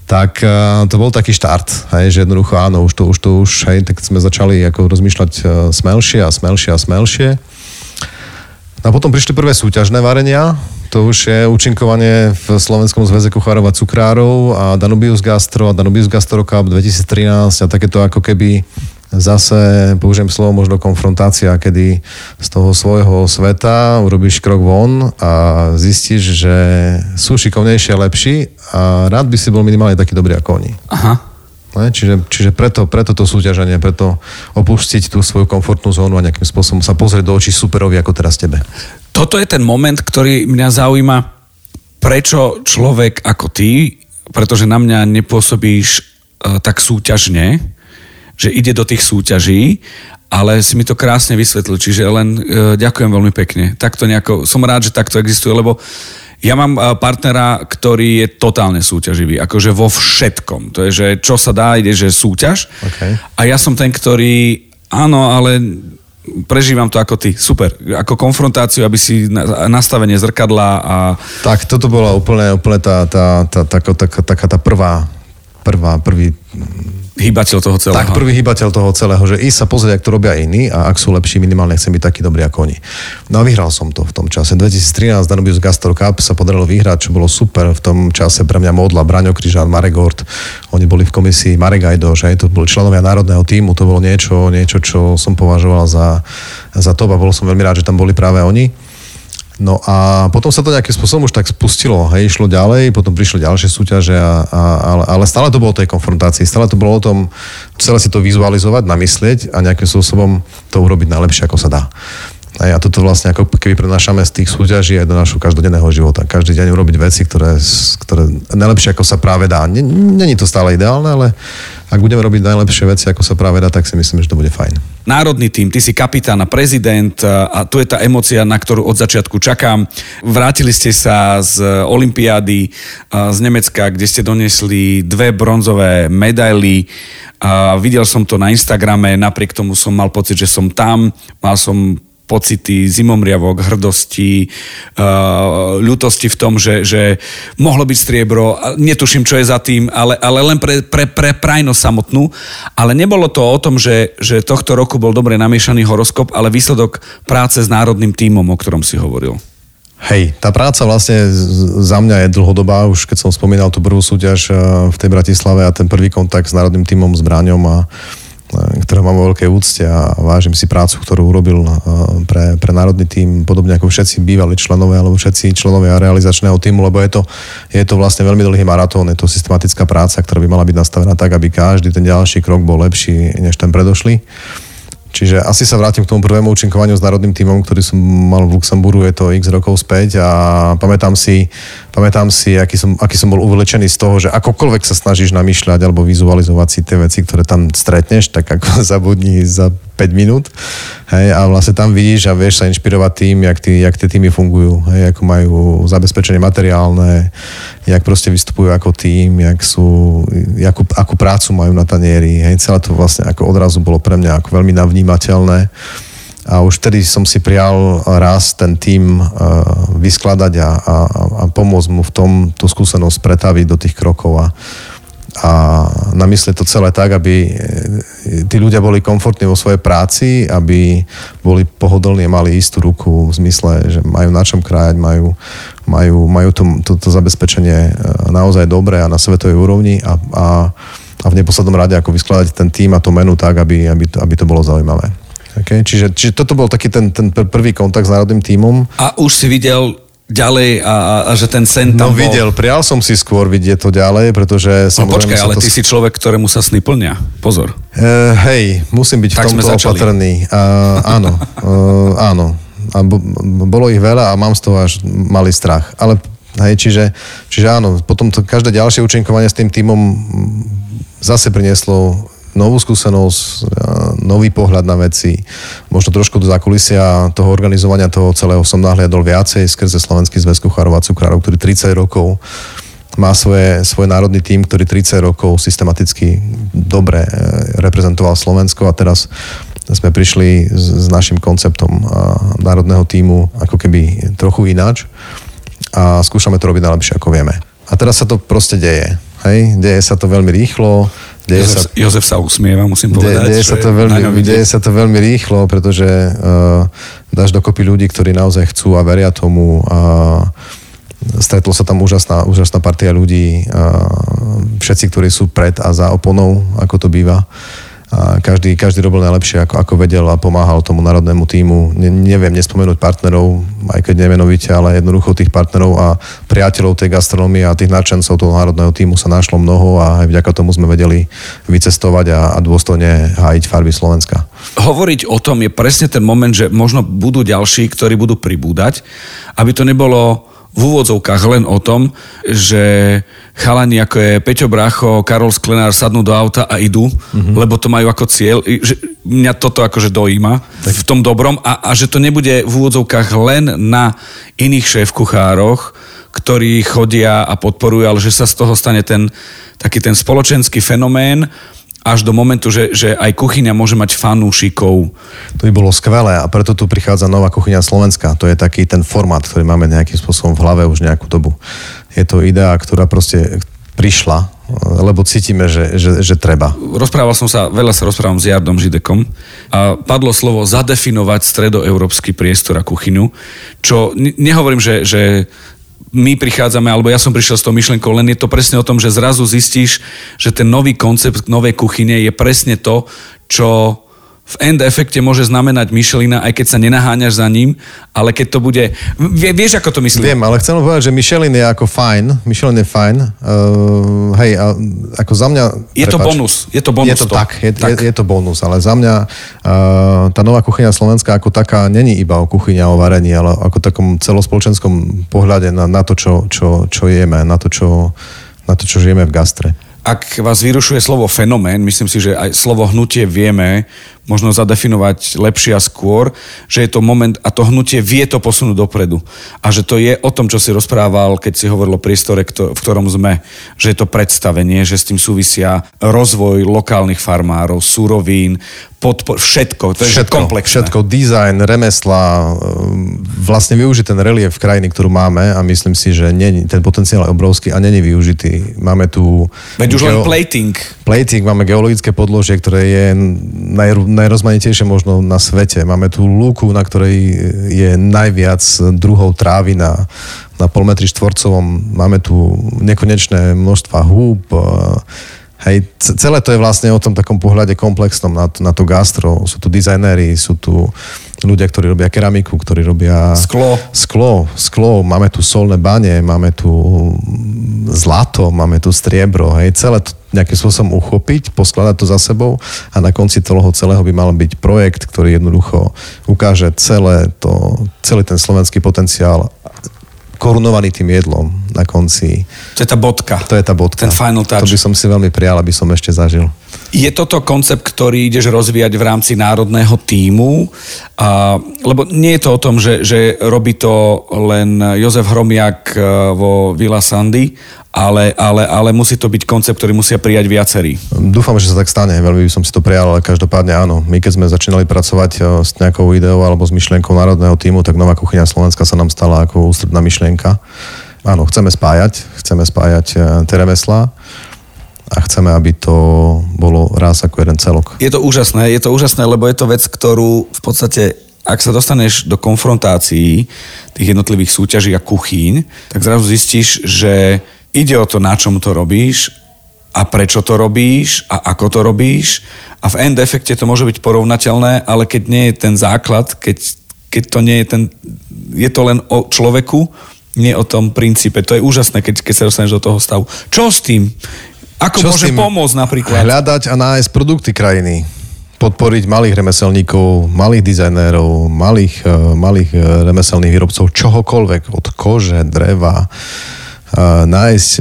tak to bol taký štart, hej, že jednoducho áno, už to, už to už, hej, tak sme začali ako rozmýšľať e, smelšie a smelšie a smelšie. A potom prišli prvé súťažné varenia, to už je účinkovanie v Slovenskom zväze kuchárov a cukrárov a Danubius Gastro a Danubius Gastro Cup 2013 a takéto ako keby zase, použijem slovo možno konfrontácia, kedy z toho svojho sveta urobíš krok von a zistíš, že sú šikovnejšie a lepší a rád by si bol minimálne taký dobrý ako oni. Aha. Ne? Čiže, čiže preto, preto to súťaženie, preto opustiť tú svoju komfortnú zónu a nejakým spôsobom sa pozrieť do očí superovi ako teraz tebe. Toto je ten moment, ktorý mňa zaujíma, prečo človek ako ty, pretože na mňa nepôsobíš uh, tak súťažne, že ide do tých súťaží, ale si mi to krásne vysvetlil, čiže len uh, ďakujem veľmi pekne. Takto nejako, som rád, že takto existuje, lebo ja mám eh, partnera, ktorý je totálne súťaživý, akože vo všetkom. To je, že čo sa dá, ide, že súťaž. Okay. A ja som ten, ktorý, áno, ale prežívam to ako ty. Super. Ako konfrontáciu, aby si nastavenie zrkadla a... Tak, toto bola úplne, úplne tá, tá, tá, tá, tá, taká tá prvá, prvá, prvý hýbateľ toho celého. Tak, prvý hýbateľ toho celého, že ísť sa pozrieť, ak to robia iní a ak sú lepší, minimálne chcem byť taký dobrý ako oni. No a vyhral som to v tom čase. 2013 Danubius Gastor Cup sa podarilo vyhrať, čo bolo super. V tom čase pre mňa modla Braňo Kryžán, Marek Hort, oni boli v komisii, Marek Ajdoš, aj to boli členovia národného týmu, to bolo niečo, niečo, čo som považoval za, za to a bol som veľmi rád, že tam boli práve oni. No a potom sa to nejakým spôsobom už tak spustilo, hej, išlo ďalej, potom prišli ďalšie súťaže, a, a, ale, ale stále to bolo o tej konfrontácii, stále to bolo o tom, celé si to vizualizovať, namyslieť a nejakým spôsobom to urobiť najlepšie, ako sa dá. A toto vlastne ako keby prenášame z tých súťaží aj do našho každodenného života. Každý deň urobiť veci, ktoré, ktoré najlepšie ako sa práve dá. Není to stále ideálne, ale ak budeme robiť najlepšie veci, ako sa práve dá, tak si myslím, že to bude fajn. Národný tým, ty si kapitán a prezident a tu je tá emocia, na ktorú od začiatku čakám. Vrátili ste sa z Olympiády z Nemecka, kde ste donesli dve bronzové medaily. A videl som to na Instagrame, napriek tomu som mal pocit, že som tam. Mal som pocity zimomriavok, hrdosti, uh, ľutosti v tom, že, že mohlo byť striebro, netuším, čo je za tým, ale, ale len pre, pre, pre prajnosť samotnú. Ale nebolo to o tom, že, že tohto roku bol dobre namiešaný horoskop, ale výsledok práce s národným tímom, o ktorom si hovoril. Hej, tá práca vlastne za mňa je dlhodobá, už keď som spomínal tú prvú súťaž uh, v tej Bratislave a ten prvý kontakt s národným tímom, s Bráňom a ktorého mám vo veľkej úcte a vážim si prácu, ktorú urobil pre, pre národný tým, podobne ako všetci bývali členovia alebo všetci členovia realizačného týmu, lebo je to, je to vlastne veľmi dlhý maratón, je to systematická práca, ktorá by mala byť nastavená tak, aby každý ten ďalší krok bol lepší než ten predošlý. Čiže asi sa vrátim k tomu prvému účinkovaniu s národným tímom, ktorý som mal v Luxemburgu, je to x rokov späť a pamätám si, pamätám si aký, som, aký som bol uvlečený z toho, že akokoľvek sa snažíš namýšľať alebo vizualizovať si tie veci, ktoré tam stretneš, tak ako zabudni za 5 minút. Hej, a vlastne tam vidíš a vieš sa inšpirovať tým, jak, tí, jak tie týmy fungujú, hej, ako majú zabezpečenie materiálne, jak proste vystupujú ako tým, jak sú, jakú, akú prácu majú na tanieri. Hej, celé to vlastne ako odrazu bolo pre mňa ako veľmi navnímateľné. A už vtedy som si prijal raz ten tým uh, vyskladať a, a, a pomôcť mu v tom tú skúsenosť pretaviť do tých krokov a, a namyslieť to celé tak, aby e, tí ľudia boli komfortní vo svojej práci, aby boli pohodlní a mali istú ruku v zmysle, že majú na čom krájať, majú, majú, majú to, to, to zabezpečenie e, naozaj dobré a na svetovej úrovni a, a, a v neposlednom rade ako vyskladať ten tým a to menu tak, aby, aby, to, aby to bolo zaujímavé. Okay? Čiže, čiže toto bol taký ten, ten prvý kontakt s národným tímom. A už si videl ďalej a, a, že ten sen tam No bol... videl, prial som si skôr vidieť to ďalej, pretože No počkaj, ale to... ty si človek, ktorému sa sny plnia. Pozor. Uh, hej, musím byť tak v tomto opatrný. Uh, áno, uh, áno. A bo, bolo ich veľa a mám z toho až malý strach. Ale hej, čiže, čiže áno, potom to každé ďalšie účinkovanie s tým týmom zase prinieslo novú skúsenosť, nový pohľad na veci, možno trošku do zákulisia toho organizovania toho celého som nahliadol viacej skrze Slovenský zväz kuchárov a cukrárov, ktorý 30 rokov má svoje, svoj národný tím, ktorý 30 rokov systematicky dobre e, reprezentoval Slovensko a teraz sme prišli s, s našim konceptom národného týmu ako keby trochu ináč a skúšame to robiť najlepšie, ako vieme. A teraz sa to proste deje. Hej? Deje sa to veľmi rýchlo. Deje Jozef, sa, Jozef sa usmieva, musím povedať. Deje, deje, sa to veľmi, deje sa to veľmi rýchlo, pretože uh, dáš dokopy ľudí, ktorí naozaj chcú a veria tomu. A stretlo sa tam úžasná, úžasná partia ľudí. A všetci, ktorí sú pred a za oponou, ako to býva a každý, každý robil najlepšie, ako, ako vedel a pomáhal tomu národnému týmu. Ne, neviem nespomenúť partnerov, aj keď nemenovite, ale jednoducho tých partnerov a priateľov tej gastronómie a tých nadšencov toho národného týmu sa našlo mnoho a aj vďaka tomu sme vedeli vycestovať a, a dôstojne hájiť farby Slovenska. Hovoriť o tom je presne ten moment, že možno budú ďalší, ktorí budú pribúdať, aby to nebolo v úvodzovkách len o tom, že chalani ako je Peťo Bracho, Karol Sklenár sadnú do auta a idú, mm-hmm. lebo to majú ako cieľ. Že mňa toto akože dojíma tak. v tom dobrom a, a že to nebude v úvodzovkách len na iných šéf-kuchároch, ktorí chodia a podporujú, ale že sa z toho stane ten taký ten spoločenský fenomén, až do momentu, že, že aj kuchyňa môže mať fanúšikov. To by bolo skvelé a preto tu prichádza nová kuchyňa Slovenska. To je taký ten formát, ktorý máme nejakým spôsobom v hlave už nejakú dobu. Je to idea, ktorá proste prišla, lebo cítime, že, že, že treba. Rozprával som sa, veľa sa rozprávam s Jardom Židekom a padlo slovo zadefinovať stredoeurópsky priestor a kuchyňu, čo nehovorím, že, že my prichádzame, alebo ja som prišiel s tou myšlenkou, len je to presne o tom, že zrazu zistíš, že ten nový koncept novej kuchyne je presne to, čo v end efekte môže znamenať Michelina, aj keď sa nenaháňaš za ním, ale keď to bude... Vie, vieš, ako to myslím? Viem, ale chcem povedať, že Michelin je ako fajn. Michelin je fajn. Uh, hej, a ako za mňa... Je to bonus. Je to bonus. Je to, to. tak, je, tak. Je, je to bonus, ale za mňa uh, tá nová kuchyňa Slovenska ako taká není iba o kuchyňa, o varení, ale ako takom celospoločenskom pohľade na, na to, čo, čo, čo jeme, na to čo, na to, čo žijeme v gastre ak vás vyrušuje slovo fenomén, myslím si, že aj slovo hnutie vieme možno zadefinovať lepšie a skôr, že je to moment a to hnutie vie to posunúť dopredu. A že to je o tom, čo si rozprával, keď si hovoril o priestore, v ktorom sme. Že je to predstavenie, že s tým súvisia rozvoj lokálnych farmárov, surovín, podpor, všetko, to je všetko, komplexné. Všetko, dizajn, remesla, ehm, vlastne využiť ten relief krajiny, ktorú máme a myslím si, že nie, ten potenciál je obrovský a není využitý. Máme tu... Veď už geo- len plating. Plating, máme geologické podložie, ktoré je naj, najrozmanitejšie možno na svete. Máme tu lúku, na ktorej je najviac druhov trávy na, na pol metri štvorcovom. Máme tu nekonečné množstva húb, Hej, celé to je vlastne o tom takom pohľade komplexnom na, na to gastro. Sú tu dizajnéri, sú tu ľudia, ktorí robia keramiku, ktorí robia... Sklo. Sklo, sklo. Máme tu solné bane, máme tu zlato, máme tu striebro. Hej, celé to nejakým spôsobom uchopiť, poskladať to za sebou a na konci toho celého by mal byť projekt, ktorý jednoducho ukáže celé to, celý ten slovenský potenciál korunovaný tým jedlom na konci. To je tá bodka. To je tá bodka. Ten final touch. To by som si veľmi prijal, aby som ešte zažil. Je toto koncept, ktorý ideš rozvíjať v rámci národného týmu? A, lebo nie je to o tom, že, že robí to len Jozef Hromiak e, vo Villa Sandy, ale, ale, ale musí to byť koncept, ktorý musia prijať viacerí. Dúfam, že sa tak stane, veľmi by som si to prijal, ale každopádne áno. My keď sme začínali pracovať e, s nejakou ideou alebo s myšlienkou národného týmu, tak Nová kuchyňa Slovenska sa nám stala ako ústredná myšlienka. Áno, chceme spájať, chceme spájať e, tie remeslá a chceme, aby to bolo raz ako jeden celok. Je to úžasné, je to úžasné, lebo je to vec, ktorú v podstate ak sa dostaneš do konfrontácií tých jednotlivých súťaží a kuchýň, tak zrazu zistíš, že ide o to, na čom to robíš a prečo to robíš a ako to robíš a v end efekte to môže byť porovnateľné, ale keď nie je ten základ, keď, keď to nie je ten, je to len o človeku, nie o tom princípe. To je úžasné, keď, keď sa dostaneš do toho stavu. Čo s tým? Ako Čo môže pomôcť napríklad? Hľadať a nájsť produkty krajiny. Podporiť malých remeselníkov, malých dizajnérov, malých, uh, malých uh, remeselných výrobcov čohokoľvek. Od kože, dreva, nájsť,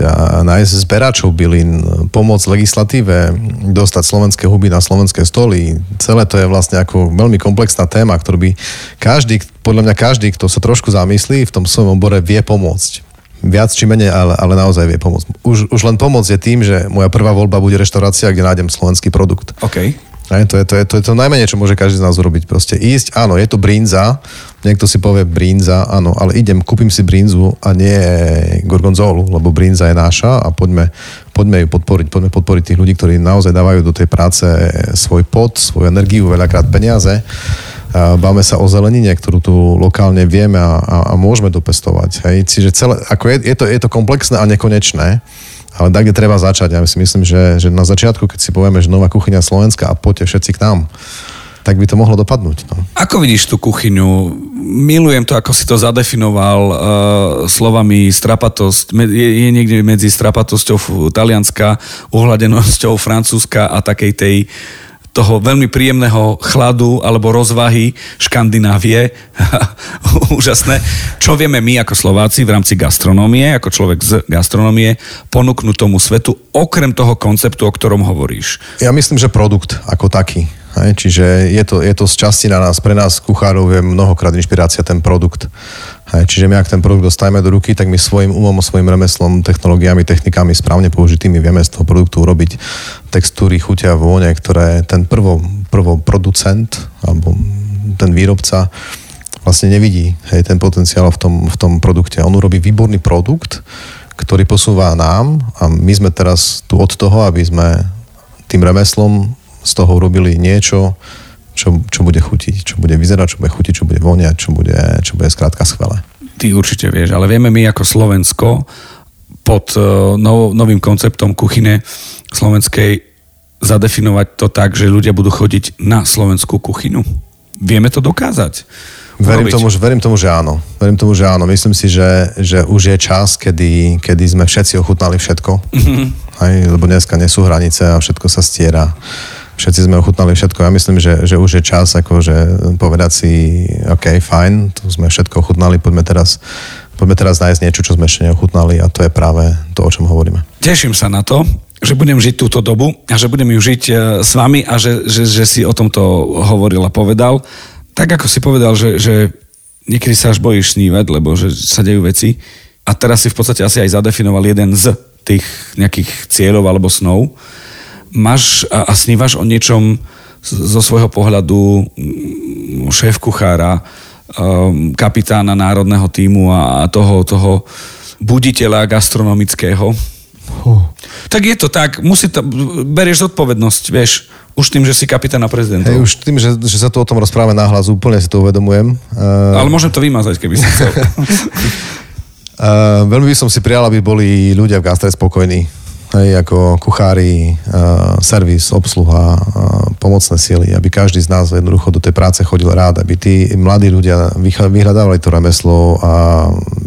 nájsť zberačov bylín, pomôcť legislatíve, dostať slovenské huby na slovenské stoly. Celé to je vlastne ako veľmi komplexná téma, ktorú by každý, podľa mňa každý, kto sa trošku zamyslí v tom svojom obore, vie pomôcť viac či menej, ale, ale naozaj vie pomôcť. Už, už len pomoc je tým, že moja prvá voľba bude reštaurácia, kde nájdem slovenský produkt. OK. Aj, to, je, to, je, to je to najmenej, čo môže každý z nás urobiť. Proste ísť, áno, je to brínza, niekto si povie brínza, áno, ale idem, kúpim si brínzu a nie gorgonzolu, lebo brínza je náša a poďme, poďme ju podporiť, poďme podporiť tých ľudí, ktorí naozaj dávajú do tej práce svoj pot, svoju energiu, veľakrát peniaze. Báme sa o zelenine, ktorú tu lokálne vieme a, a, a môžeme dopestovať. Hej. Čiže celé, ako je, je, to, je to komplexné a nekonečné. Ale tak, kde treba začať. Ja si myslím, že, že na začiatku, keď si povieme, že nová kuchyňa Slovenska a poďte všetci k nám, tak by to mohlo dopadnúť. No. Ako vidíš tú kuchyňu? Milujem to, ako si to zadefinoval uh, slovami strapatosť. Je, je niekde medzi strapatosťou Talianska, uhladenosťou Francúzska a takej tej uh, toho veľmi príjemného chladu alebo rozvahy Škandinávie. Úžasné. Čo vieme my ako Slováci v rámci gastronómie, ako človek z gastronómie, ponúknuť tomu svetu, okrem toho konceptu, o ktorom hovoríš? Ja myslím, že produkt ako taký. Hej, čiže je to, je to z časti na nás, pre nás kuchárov je mnohokrát inšpirácia ten produkt. Hej, čiže my ak ten produkt dostajeme do ruky, tak my svojim umom, svojim remeslom, technológiami, technikami správne použitými vieme z toho produktu urobiť textúry, chutia, vône, ktoré ten prvo, prvo producent alebo ten výrobca vlastne nevidí hej, ten potenciál v tom, v tom produkte. On urobí výborný produkt, ktorý posúva nám a my sme teraz tu od toho, aby sme tým remeslom z toho urobili niečo, čo, čo bude chutiť, čo bude vyzerať, čo bude chutiť, čo bude voniať, čo bude, čo bude skrátka skvelé. Ty určite vieš, ale vieme my ako Slovensko pod uh, nov, novým konceptom kuchyne slovenskej zadefinovať to tak, že ľudia budú chodiť na slovenskú kuchynu. Vieme to dokázať. Verím tomu, že, verím tomu, že áno. Verím tomu, že áno. Myslím si, že, že už je čas, kedy, kedy sme všetci ochutnali všetko. Mm-hmm. Aj, lebo dneska nie sú hranice a všetko sa stiera všetci sme ochutnali všetko. Ja myslím, že, že už je čas akože povedať si, OK, fajn, to sme všetko ochutnali, poďme teraz, poďme teraz nájsť niečo, čo sme ešte neochutnali a to je práve to, o čom hovoríme. Teším sa na to, že budem žiť túto dobu a že budem ju žiť e, s vami a že, že, že si o tomto hovoril a povedal. Tak ako si povedal, že, že niekedy sa až bojíš snívať, lebo že sa dejú veci a teraz si v podstate asi aj zadefinoval jeden z tých nejakých cieľov alebo snov máš a, a snívaš o niečom zo svojho pohľadu mm, šéf kuchára, um, kapitána národného týmu a, a toho, toho buditeľa gastronomického? Uh. Tak je to tak, musí to, berieš zodpovednosť, vieš, už tým, že si kapitán a prezident. Hey, už tým, že, že sa tu o tom rozprávame nahlas, úplne si to uvedomujem. Uh... Ale môžem to vymazať, keby si chcel. uh, veľmi by som si prijal, aby boli ľudia v gastre spokojní hej, ako kuchári, uh, servis, obsluha, uh, pomocné sily, aby každý z nás jednoducho do tej práce chodil rád, aby tí mladí ľudia vyhľadávali to remeslo a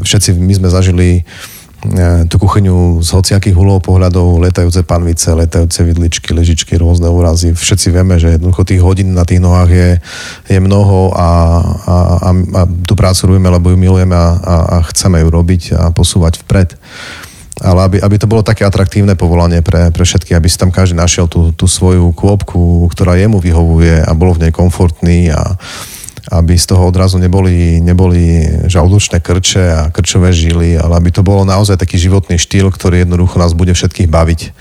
všetci my sme zažili uh, tú kuchyňu z hociakých hulov pohľadov, letajúce panvice, letajúce vidličky, ležičky, rôzne úrazy. Všetci vieme, že jednoducho tých hodín na tých nohách je, je mnoho a, a, a, a tú prácu robíme, lebo ju milujeme a, a, a chceme ju robiť a posúvať vpred ale aby, aby to bolo také atraktívne povolanie pre, pre všetkých, aby si tam každý našiel tú, tú svoju kôpku, ktorá jemu vyhovuje a bolo v nej komfortný a aby z toho odrazu neboli, neboli žalúdočné krče a krčové žily, ale aby to bolo naozaj taký životný štýl, ktorý jednoducho nás bude všetkých baviť.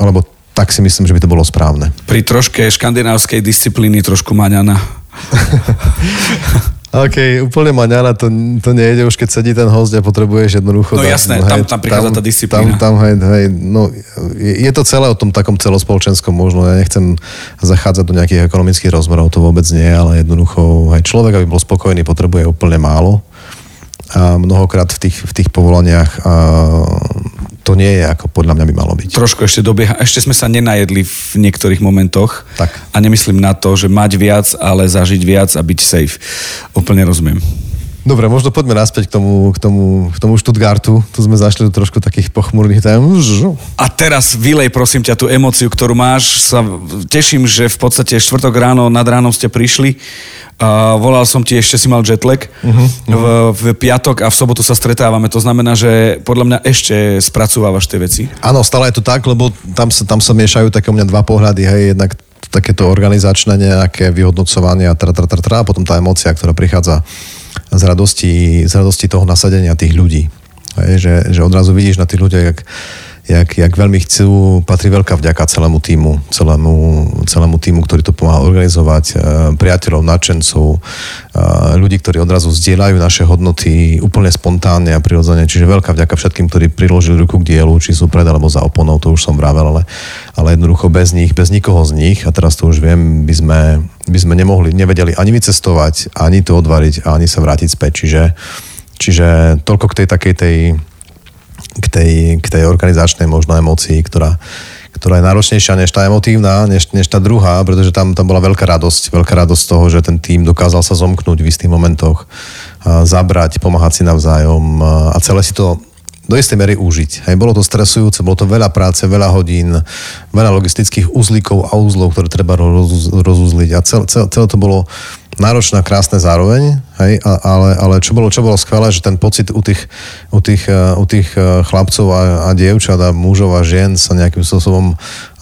Alebo tak si myslím, že by to bolo správne. Pri troške škandinávskej disciplíny trošku maňana. OK, úplne maňana, to, to nejde už, keď sedí ten host a potrebuješ jednoducho... No jasné, no, tam, tam prichádza tá disciplína. Tam, tam, hej, hej, no, je, je to celé o tom takom celospoločenskom možno. Ja nechcem zachádzať do nejakých ekonomických rozmerov, to vôbec nie, ale jednoducho aj človek, aby bol spokojný, potrebuje úplne málo. A mnohokrát v tých, v tých povolaniach a to nie je ako podľa mňa by malo byť. Trošku ešte dobieha. Ešte sme sa nenajedli v niektorých momentoch. Tak. A nemyslím na to, že mať viac, ale zažiť viac a byť safe. Úplne rozumiem. Dobre, možno poďme naspäť k tomu, k tomu, k tomu Stuttgartu. Tu sme zašli do trošku takých pochmurných tém. A teraz vylej prosím ťa tú emociu, ktorú máš. Sa teším, že v podstate štvrtok ráno, nad ránom ste prišli. Uh, volal som ti, ešte si mal jetlag. Uh-huh, uh-huh. V, v piatok a v sobotu sa stretávame. To znamená, že podľa mňa ešte spracovávaš tie veci. Áno, stále je to tak, lebo tam sa, tam sa miešajú také u mňa dva pohľady. Hej, jednak takéto organizačné nejaké vyhodnocovanie a, tra, tra, tra, tra, a potom tá emocia, ktorá prichádza z radosti, z radosti toho nasadenia tých ľudí. Hej, že, že odrazu vidíš na tých ľuďoch, jak, jak, jak veľmi chcú, patrí veľká vďaka celému týmu, celému, celému týmu, ktorý to pomáha organizovať, e, priateľov, nadšencov, e, ľudí, ktorí odrazu zdieľajú naše hodnoty úplne spontánne a prirodzene. Čiže veľká vďaka všetkým, ktorí priložili ruku k dielu, či sú pred alebo za oponou, to už som vravel, ale, ale jednoducho bez nich, bez nikoho z nich, a teraz to už viem, by sme, by sme nemohli, nevedeli ani vycestovať, ani to odvariť, ani sa vrátiť späť. Čiže, čiže toľko k tej takej tej, k tej, k tej organizačnej možno emocii, ktorá, ktorá je náročnejšia než tá emotívna, než, než tá druhá, pretože tam, tam bola veľká radosť, veľká radosť toho, že ten tým dokázal sa zomknúť v istých momentoch, zabrať, pomáhať si navzájom a celé si to do istej mery užiť. Hej, bolo to stresujúce, bolo to veľa práce, veľa hodín, veľa logistických uzlíkov a uzlov, ktoré treba roz, rozuzliť a celé, celé to bolo náročné a krásne zároveň, hej, ale, ale čo, bolo, čo bolo skvelé, že ten pocit u tých, u tých, eh, u tých eh, chlapcov a, a dievčat a mužov a žien sa nejakým spôsobom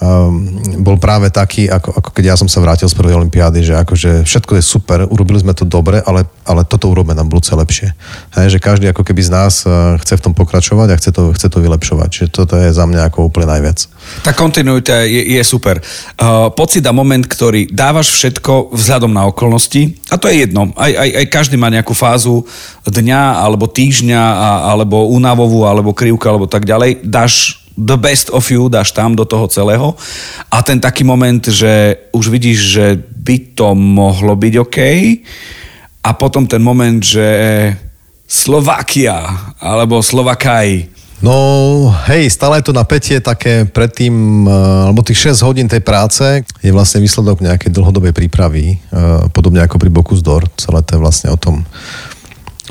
um, bol práve taký, ako, ako keď ja som sa vrátil z prvej olympiády, že akože všetko je super, urobili sme to dobre, ale, ale toto urobíme na budúce lepšie. Hej, že každý ako keby z nás chce v tom pokračovať a chce to, chce to vylepšovať. Čiže toto je za mňa ako úplne najviac. Tá kontinuita je, je super. Uh, pocit a moment, ktorý dávaš všetko vzhľadom na okolnosti, a to je jedno, aj, aj, aj každý má nejakú fázu dňa, alebo týždňa, a, alebo únavovú, alebo krivka, alebo tak ďalej, dáš the best of you, dáš tam do toho celého. A ten taký moment, že už vidíš, že by to mohlo byť OK. A potom ten moment, že Slovakia alebo Slovakaj. No hej, stále je to napätie také predtým, eh, alebo tých 6 hodín tej práce je vlastne výsledok nejakej dlhodobej prípravy, eh, podobne ako pri Bokus Dor. Celé to je vlastne o tom,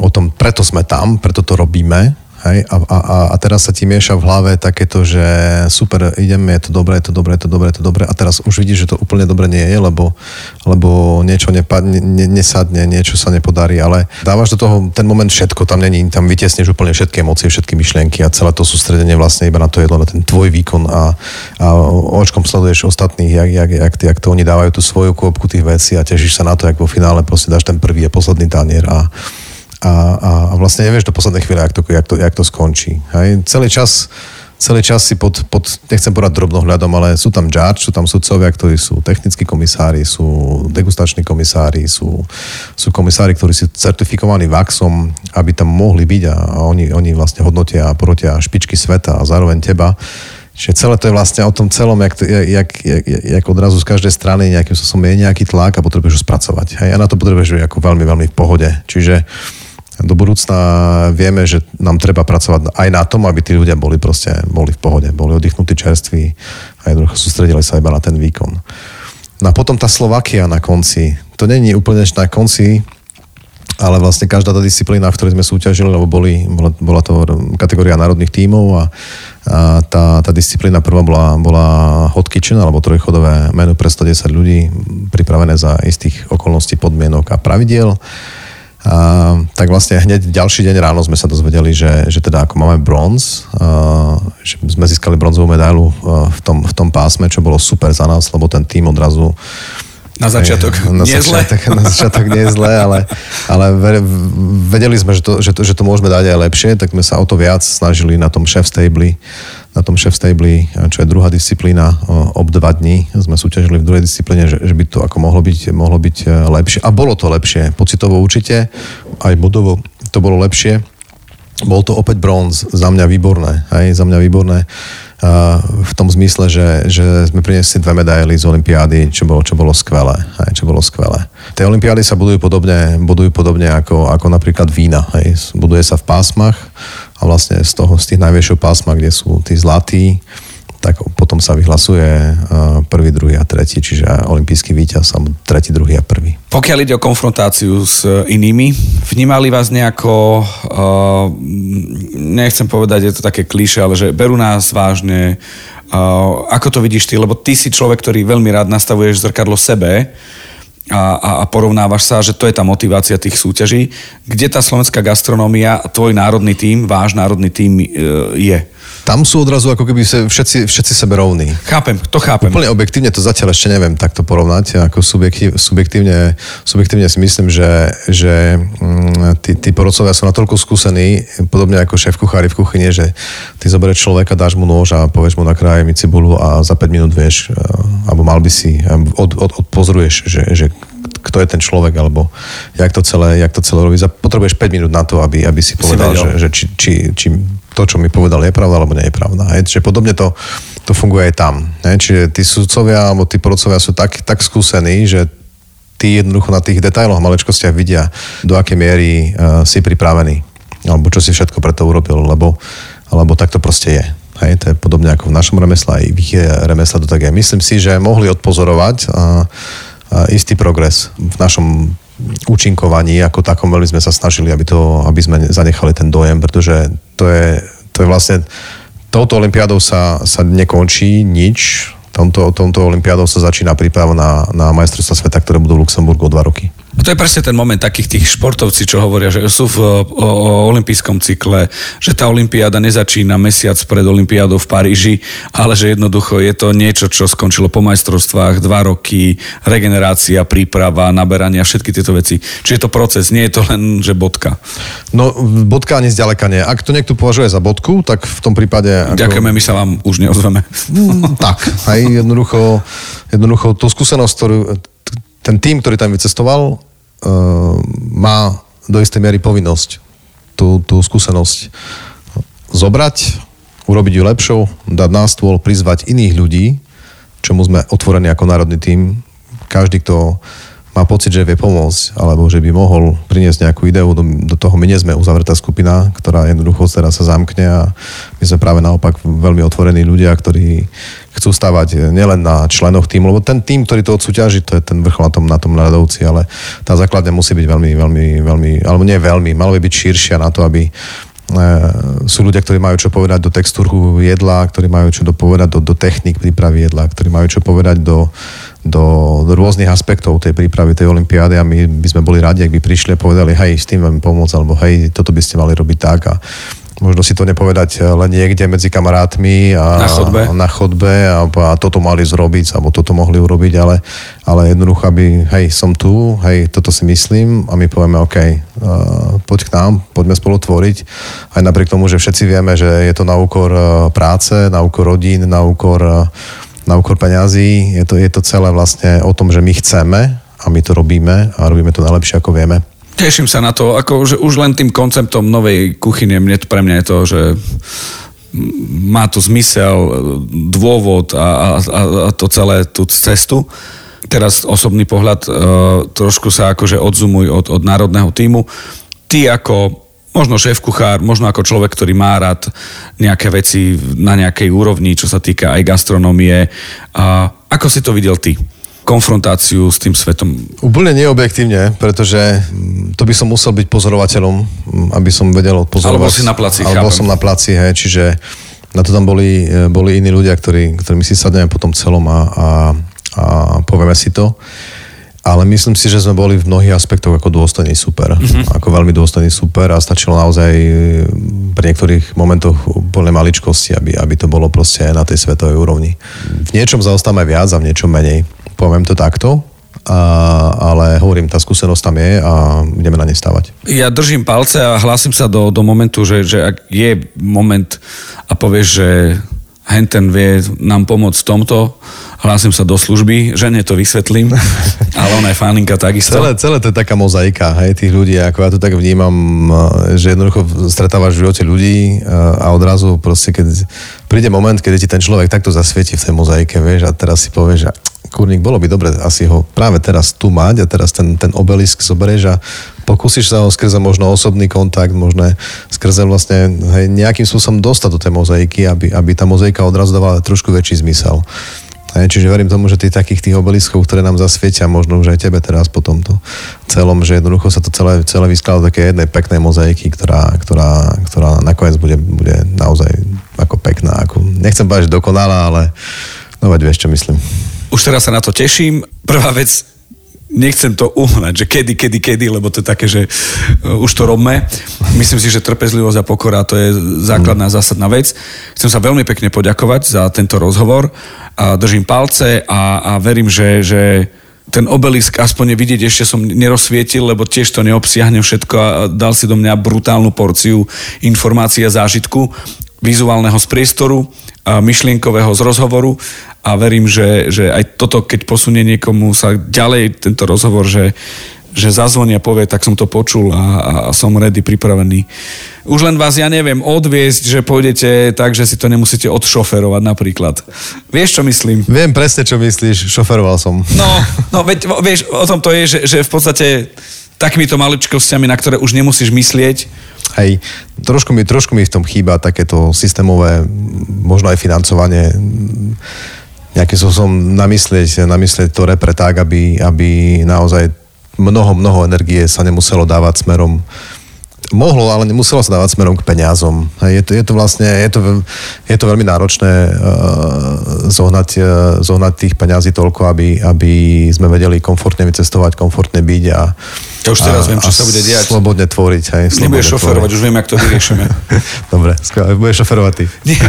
o tom, preto sme tam, preto to robíme Hej? A, a, a teraz sa ti mieša v hlave takéto, že super, ideme, je to dobré, je to dobré, je to dobré, je to dobré a teraz už vidíš, že to úplne dobre nie je, lebo, lebo niečo nepadne, ne, nesadne, niečo sa nepodarí, ale dávaš do toho ten moment všetko, tam není, tam vytiesneš úplne všetky emócie, všetky myšlienky a celé to sústredenie vlastne iba na to jedlo, na ten tvoj výkon a, a očkom sleduješ ostatných, jak, jak, jak, jak, to oni dávajú tú svoju kôpku tých vecí a tešíš sa na to, jak vo finále proste dáš ten prvý a posledný tanier a, a, a, a vlastne nevieš do poslednej chvíle, jak to, jak to, jak to skončí. Hej? Celý čas celý čas si pod, pod nechcem povedať drobnohľadom, ale sú tam judge, sú tam sudcovia, ktorí sú technickí komisári, sú degustační komisári, sú, sú komisári, ktorí sú certifikovaní VAXom, aby tam mohli byť a, oni, oni vlastne hodnotia a porotia špičky sveta a zároveň teba. Čiže celé to je vlastne o tom celom, jak, jak, jak, jak odrazu z každej strany nejakým spôsobom je nejaký tlak a potrebuješ ho spracovať. Hej? A na to potrebuješ ako veľmi, veľmi v pohode. Čiže do budúcna vieme, že nám treba pracovať aj na tom, aby tí ľudia boli proste boli v pohode, boli oddychnutí čerství a jednoducho sústredili sa iba na ten výkon. No a potom tá Slovakia na konci. To není úplne na konci, ale vlastne každá tá disciplína, v ktorej sme súťažili, lebo boli, bola, to kategória národných tímov a, a tá, tá disciplína prvá bola, bola hot kitchen, alebo trojchodové menu pre 110 ľudí, pripravené za istých okolností, podmienok a pravidiel. A, tak vlastne hneď ďalší deň ráno sme sa dozvedeli, že, že teda ako máme bronz, a, že sme získali bronzovú medailu v tom, v tom pásme, čo bolo super za nás, lebo ten tým odrazu na začiatok na nie začiatok, zle. Na začiatok nie je zle, ale, ale vedeli sme, že to, že, to, že to môžeme dať aj lepšie, tak sme sa o to viac snažili na tom chef stabli, na tom chef stabli, čo je druhá disciplína, ob dva dní sme súťažili v druhej disciplíne, že, že by to ako mohlo byť, mohlo byť e, lepšie. A bolo to lepšie, pocitovo určite, aj bodovo to bolo lepšie. Bol to opäť bronz, za mňa výborné, aj za mňa výborné v tom zmysle, že, že sme priniesli dve medaily z Olympiády, čo bolo, čo bolo skvelé. Hej, čo bolo skvelé. Tie Olympiády sa budujú podobne, budujú podobne ako, ako napríklad vína. Hej. Buduje sa v pásmach a vlastne z toho, z tých najväčšieho pásma, kde sú tí zlatí, tak potom sa vyhlasuje uh, prvý, druhý a tretí, čiže olimpijský víťaz, alebo tretí, druhý a prvý. Pokiaľ ide o konfrontáciu s inými, vnímali vás nejako, uh, nechcem povedať, je to také klíše, ale že berú nás vážne, ako to vidíš ty, lebo ty si človek, ktorý veľmi rád nastavuješ zrkadlo sebe, a, a porovnávaš sa, že to je tá motivácia tých súťaží. Kde tá slovenská gastronómia, tvoj národný tím, váš národný tím je? Tam sú odrazu ako keby se, všetci, všetci sebe rovní. Chápem, to chápem. Úplne objektívne to zatiaľ ešte neviem takto porovnať. Ako subjektív, subjektívne, subjektívne si myslím, že, že mm, tí, tí porodcovia sú natoľko skúsení, podobne ako šéf kuchári v kuchyni, že ty zoberieš človeka, dáš mu nôž a povieš mu na kraje mi cibulu a za 5 minút vieš, e, alebo mal by si, od, od, odpozoruješ, že, že kto je ten človek, alebo jak to celé, jak to celé robí. Potrebuješ 5 minút na to, aby, aby si povedal, si že, že či, či, či to, čo mi povedal, je pravda, alebo nie je pravda. Hej. Čiže podobne to, to funguje aj tam. Hej. Čiže tí sudcovia, alebo tí porodcovia sú tak, tak skúsení, že tí jednoducho na tých detailoch, maličkostiach vidia, do akej miery uh, si pripravený. Alebo čo si všetko pre to urobil, lebo, lebo tak to proste je. Hej, to je podobne ako v našom remesle, aj v ich remesle to tak je. Myslím si, že mohli odpozorovať uh, istý progres v našom účinkovaní ako takom veľmi sme sa snažili, aby, to, aby sme zanechali ten dojem, pretože to je, to je vlastne touto olimpiádou sa, sa nekončí nič, tomto, tomto olimpiádou sa začína príprava na, na majstrovstvá sveta, ktoré budú v Luxemburgu o dva roky. To je presne ten moment takých tých športovci, čo hovoria, že sú v o, o olympijskom cykle, že tá olimpiáda nezačína mesiac pred olimpiádou v Paríži, ale že jednoducho je to niečo, čo skončilo po majstrovstvách, dva roky, regenerácia, príprava, naberania, všetky tieto veci. Čiže je to proces, nie je to len, že bodka. No, bodka ani zďaleka nie. Ak to niekto považuje za bodku, tak v tom prípade... Ako... Ďakujeme, my sa vám už neozveme. Mm, tak, aj jednoducho, jednoducho tú skúsenosť, ktorú ten tým, ktorý tam vycestoval, má do istej miery povinnosť tú, tú skúsenosť zobrať, urobiť ju lepšou, dať na stôl, prizvať iných ľudí, čomu sme otvorení ako národný tým. Každý, kto má pocit, že vie pomôcť, alebo že by mohol priniesť nejakú ideu do, do toho. My nie sme uzavretá skupina, ktorá jednoducho teraz sa zamkne a my sme práve naopak veľmi otvorení ľudia, ktorí chcú stávať nielen na členoch týmu, lebo ten tým, ktorý to odsúťaží, to je ten vrchol na tom, na tom ale tá základňa musí byť veľmi, veľmi, veľmi, alebo nie veľmi, malo by byť širšia na to, aby sú ľudia, ktorí majú čo povedať do textúru jedla, ktorí majú čo povedať do, do technik prípravy jedla, ktorí majú čo povedať do, do, do rôznych aspektov tej prípravy tej olympiády a my by sme boli radi, ak by prišli a povedali, hej, s tým vám pomôcť, alebo hej, toto by ste mali robiť tak a možno si to nepovedať eh, len niekde medzi kamarátmi a na chodbe, na chodbe a, a toto mali zrobiť, alebo toto mohli urobiť, ale, ale jednoducho, aby, hej, som tu, hej, toto si myslím a my povieme, OK, uh, poď k nám, poďme spolu tvoriť, aj napriek tomu, že všetci vieme, že je to na úkor uh, práce, na úkor rodín, na úkor, na úkor peňazí, je to, je to celé vlastne o tom, že my chceme a my to robíme a robíme to najlepšie, ako vieme. Teším sa na to, ako že už len tým konceptom novej kuchyne, mne pre mňa je to, že má to zmysel, dôvod a, a, a to celé, tú cestu. Teraz osobný pohľad, uh, trošku sa akože odzumuj od, od národného týmu. Ty ako možno šéf kuchár, možno ako človek, ktorý má rád nejaké veci na nejakej úrovni, čo sa týka aj gastronómie. Uh, ako si to videl ty? Konfrontáciu s tým svetom? Úplne neobjektívne, pretože mm, to by som musel byť pozorovateľom, mm, aby som vedel odpozorovať. Alebo si na placi, Alebo chápem. som na placi, hej, čiže na to tam boli, e, boli iní ľudia, ktorí, ktorými si sadneme po tom celom a, a, a povieme si to. Ale myslím si, že sme boli v mnohých aspektoch ako dôstojný super. Mm-hmm. Ako veľmi dôstojný super a stačilo naozaj e, pri niektorých momentoch úplne maličkosti, aby, aby to bolo proste aj na tej svetovej úrovni. V niečom zaostáme viac a v niečom menej poviem to takto, a, ale hovorím, tá skúsenosť tam je a ideme na ne stavať. Ja držím palce a hlásim sa do, do momentu, že, že ak je moment a povieš, že henten vie nám pomôcť v tomto, hlásim sa do služby, žene to vysvetlím, ale ona je faninka takisto. Celé, celé to je taká mozaika, hej, tých ľudí, ako ja to tak vnímam, že jednoducho stretávaš v živote ľudí a odrazu proste, keď príde moment, keď ti ten človek takto zasvieti v tej mozaike, vieš, a teraz si povieš, že kurník, bolo by dobre asi ho práve teraz tu mať a teraz ten, ten obelisk zoberieš a pokúsiš sa ho skrze možno osobný kontakt, možno skrze vlastne hej, nejakým spôsobom dostať do tej mozaiky, aby, aby tá mozaika odrazu dávala trošku väčší zmysel. Hej, čiže verím tomu, že tých takých tých obeliskov, ktoré nám zasvietia, možno už aj tebe teraz po tomto celom, že jednoducho sa to celé, celé vyskladá do také jednej peknej mozaiky, ktorá, ktorá, ktorá nakoniec bude, bude naozaj ako pekná. Ako, nechcem povedať, že dokonalá, ale no veď vieš, čo myslím. Už teraz sa na to teším. Prvá vec, nechcem to uhnať, že kedy, kedy, kedy, lebo to je také, že uh, už to robme. Myslím si, že trpezlivosť a pokora to je základná, zásadná vec. Chcem sa veľmi pekne poďakovať za tento rozhovor. A držím palce a, a verím, že, že ten obelisk aspoň vidieť ešte som nerozsvietil, lebo tiež to neobsiahne všetko a dal si do mňa brutálnu porciu informácií a zážitku vizuálneho z priestoru, a myšlienkového z rozhovoru a verím, že, že aj toto, keď posunie niekomu sa ďalej tento rozhovor, že, že zazvonia povie, tak som to počul a, a som ready, pripravený. Už len vás, ja neviem, odviesť, že pôjdete tak, že si to nemusíte odšoferovať napríklad. Vieš, čo myslím? Viem presne, čo myslíš, šoferoval som. No, no veď, vieš, o tom to je, že, že v podstate takýmito maličkosťami, na ktoré už nemusíš myslieť, Hej, trošku mi, trošku mi v tom chýba takéto systémové, možno aj financovanie, nejakým spôsobom namyslieť, namyslieť to repre tak, aby, aby naozaj mnoho, mnoho energie sa nemuselo dávať smerom mohlo, ale nemuselo sa dávať smerom k peniazom. Je to, je to vlastne, je to, je to veľmi náročné uh, zohnať, uh, zohnať tých peňazí toľko, aby, aby sme vedeli komfortne vycestovať, komfortne byť a, ja už teraz a, viem, čo sa bude diať. Slobodne tvoriť. Hej, Nebudeš šoferovať, už viem, jak to vyriešime. Dobre, skvelé. Budeš šoferovať ty. Nie,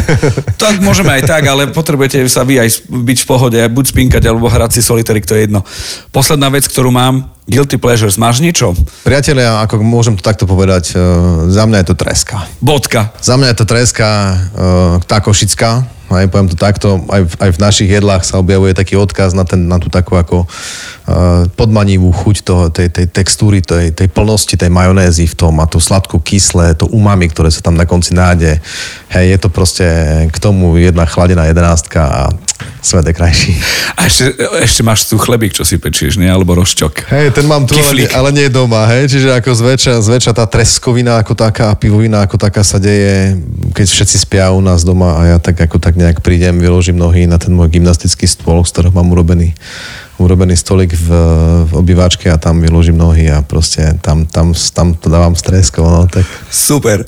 tak môžeme aj tak, ale potrebujete sa vy aj byť v pohode, buď spinkať, alebo hrať si solitary, to je jedno. Posledná vec, ktorú mám, guilty pleasures, máš niečo? Priatelia, ako môžem to takto povedať, uh, za mňa je to treska. Bodka. Za mňa je to treska tá košická, aj poviem to takto, aj, aj v našich jedlách sa objavuje taký odkaz na, ten, na tú takú ako uh, podmanivú chuť toho, tej, tej textúry, tej, tej plnosti tej majonézy v tom a tú sladkú kyslé, to umami, ktoré sa tam na konci nájde. Hej, je to proste k tomu jedna chladená jedenástka a svet je krajší. A ešte, ešte máš tu chlebík, čo si pečieš, nie? Alebo rošťok. Hej, ten mám tu, ale, ale nie doma, hej? Čiže ako zväčša, zväčša tá treskovina ako taká a pivovina ako taká sa deje, keď všetci spia u nás doma a ja tak ako tak nejak prídem, vyložím nohy na ten môj gymnastický stôl, z ktorého mám urobený urobený stolik v, v obývačke a tam vyložím nohy a proste tam, tam, tam to dávam stresko. No, tak... Super.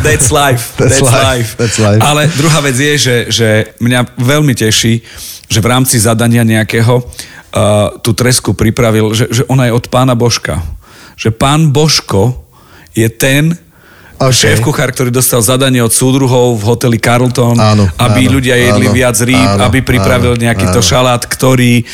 That's life. That's, That's life. life. That's life. Ale druhá vec je, že, že mňa veľmi teší, že v rámci zadania nejakého uh, tú tresku pripravil, že, že ona je od pána Božka. Že pán Božko je ten, Okay. Šéf kuchár, ktorý dostal zadanie od súdruhov v hoteli Carlton, áno, aby áno, ľudia jedli áno, viac rýb, áno, aby pripravil áno, nejaký áno. to šalát, ktorý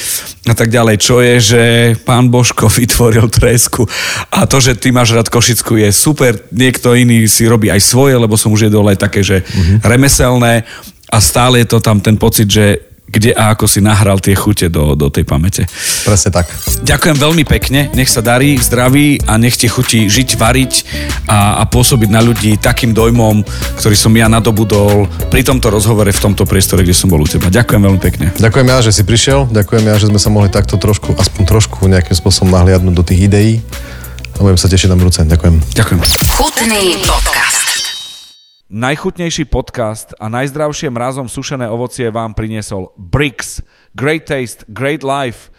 a tak ďalej. Čo je, že pán Božko vytvoril tresku. A to, že ty máš rád Košickú je super. Niekto iný si robí aj svoje, lebo som už jedol aj také, že uh-huh. remeselné a stále je to tam ten pocit, že kde a ako si nahral tie chute do, do tej pamäte. Presne tak. Ďakujem veľmi pekne, nech sa darí, zdraví a nech ti chutí žiť, variť a, a pôsobiť na ľudí takým dojmom, ktorý som ja nadobudol pri tomto rozhovore v tomto priestore, kde som bol u teba. Ďakujem veľmi pekne. Ďakujem ja, že si prišiel, ďakujem ja, že sme sa mohli takto trošku, aspoň trošku nejakým spôsobom nahliadnúť do tých ideí a budem sa tešiť na budúce. Ďakujem. Ďakujem. Chutný podcast. Najchutnejší podcast a najzdravšie mrazom sušené ovocie vám priniesol Brix. Great taste, great life.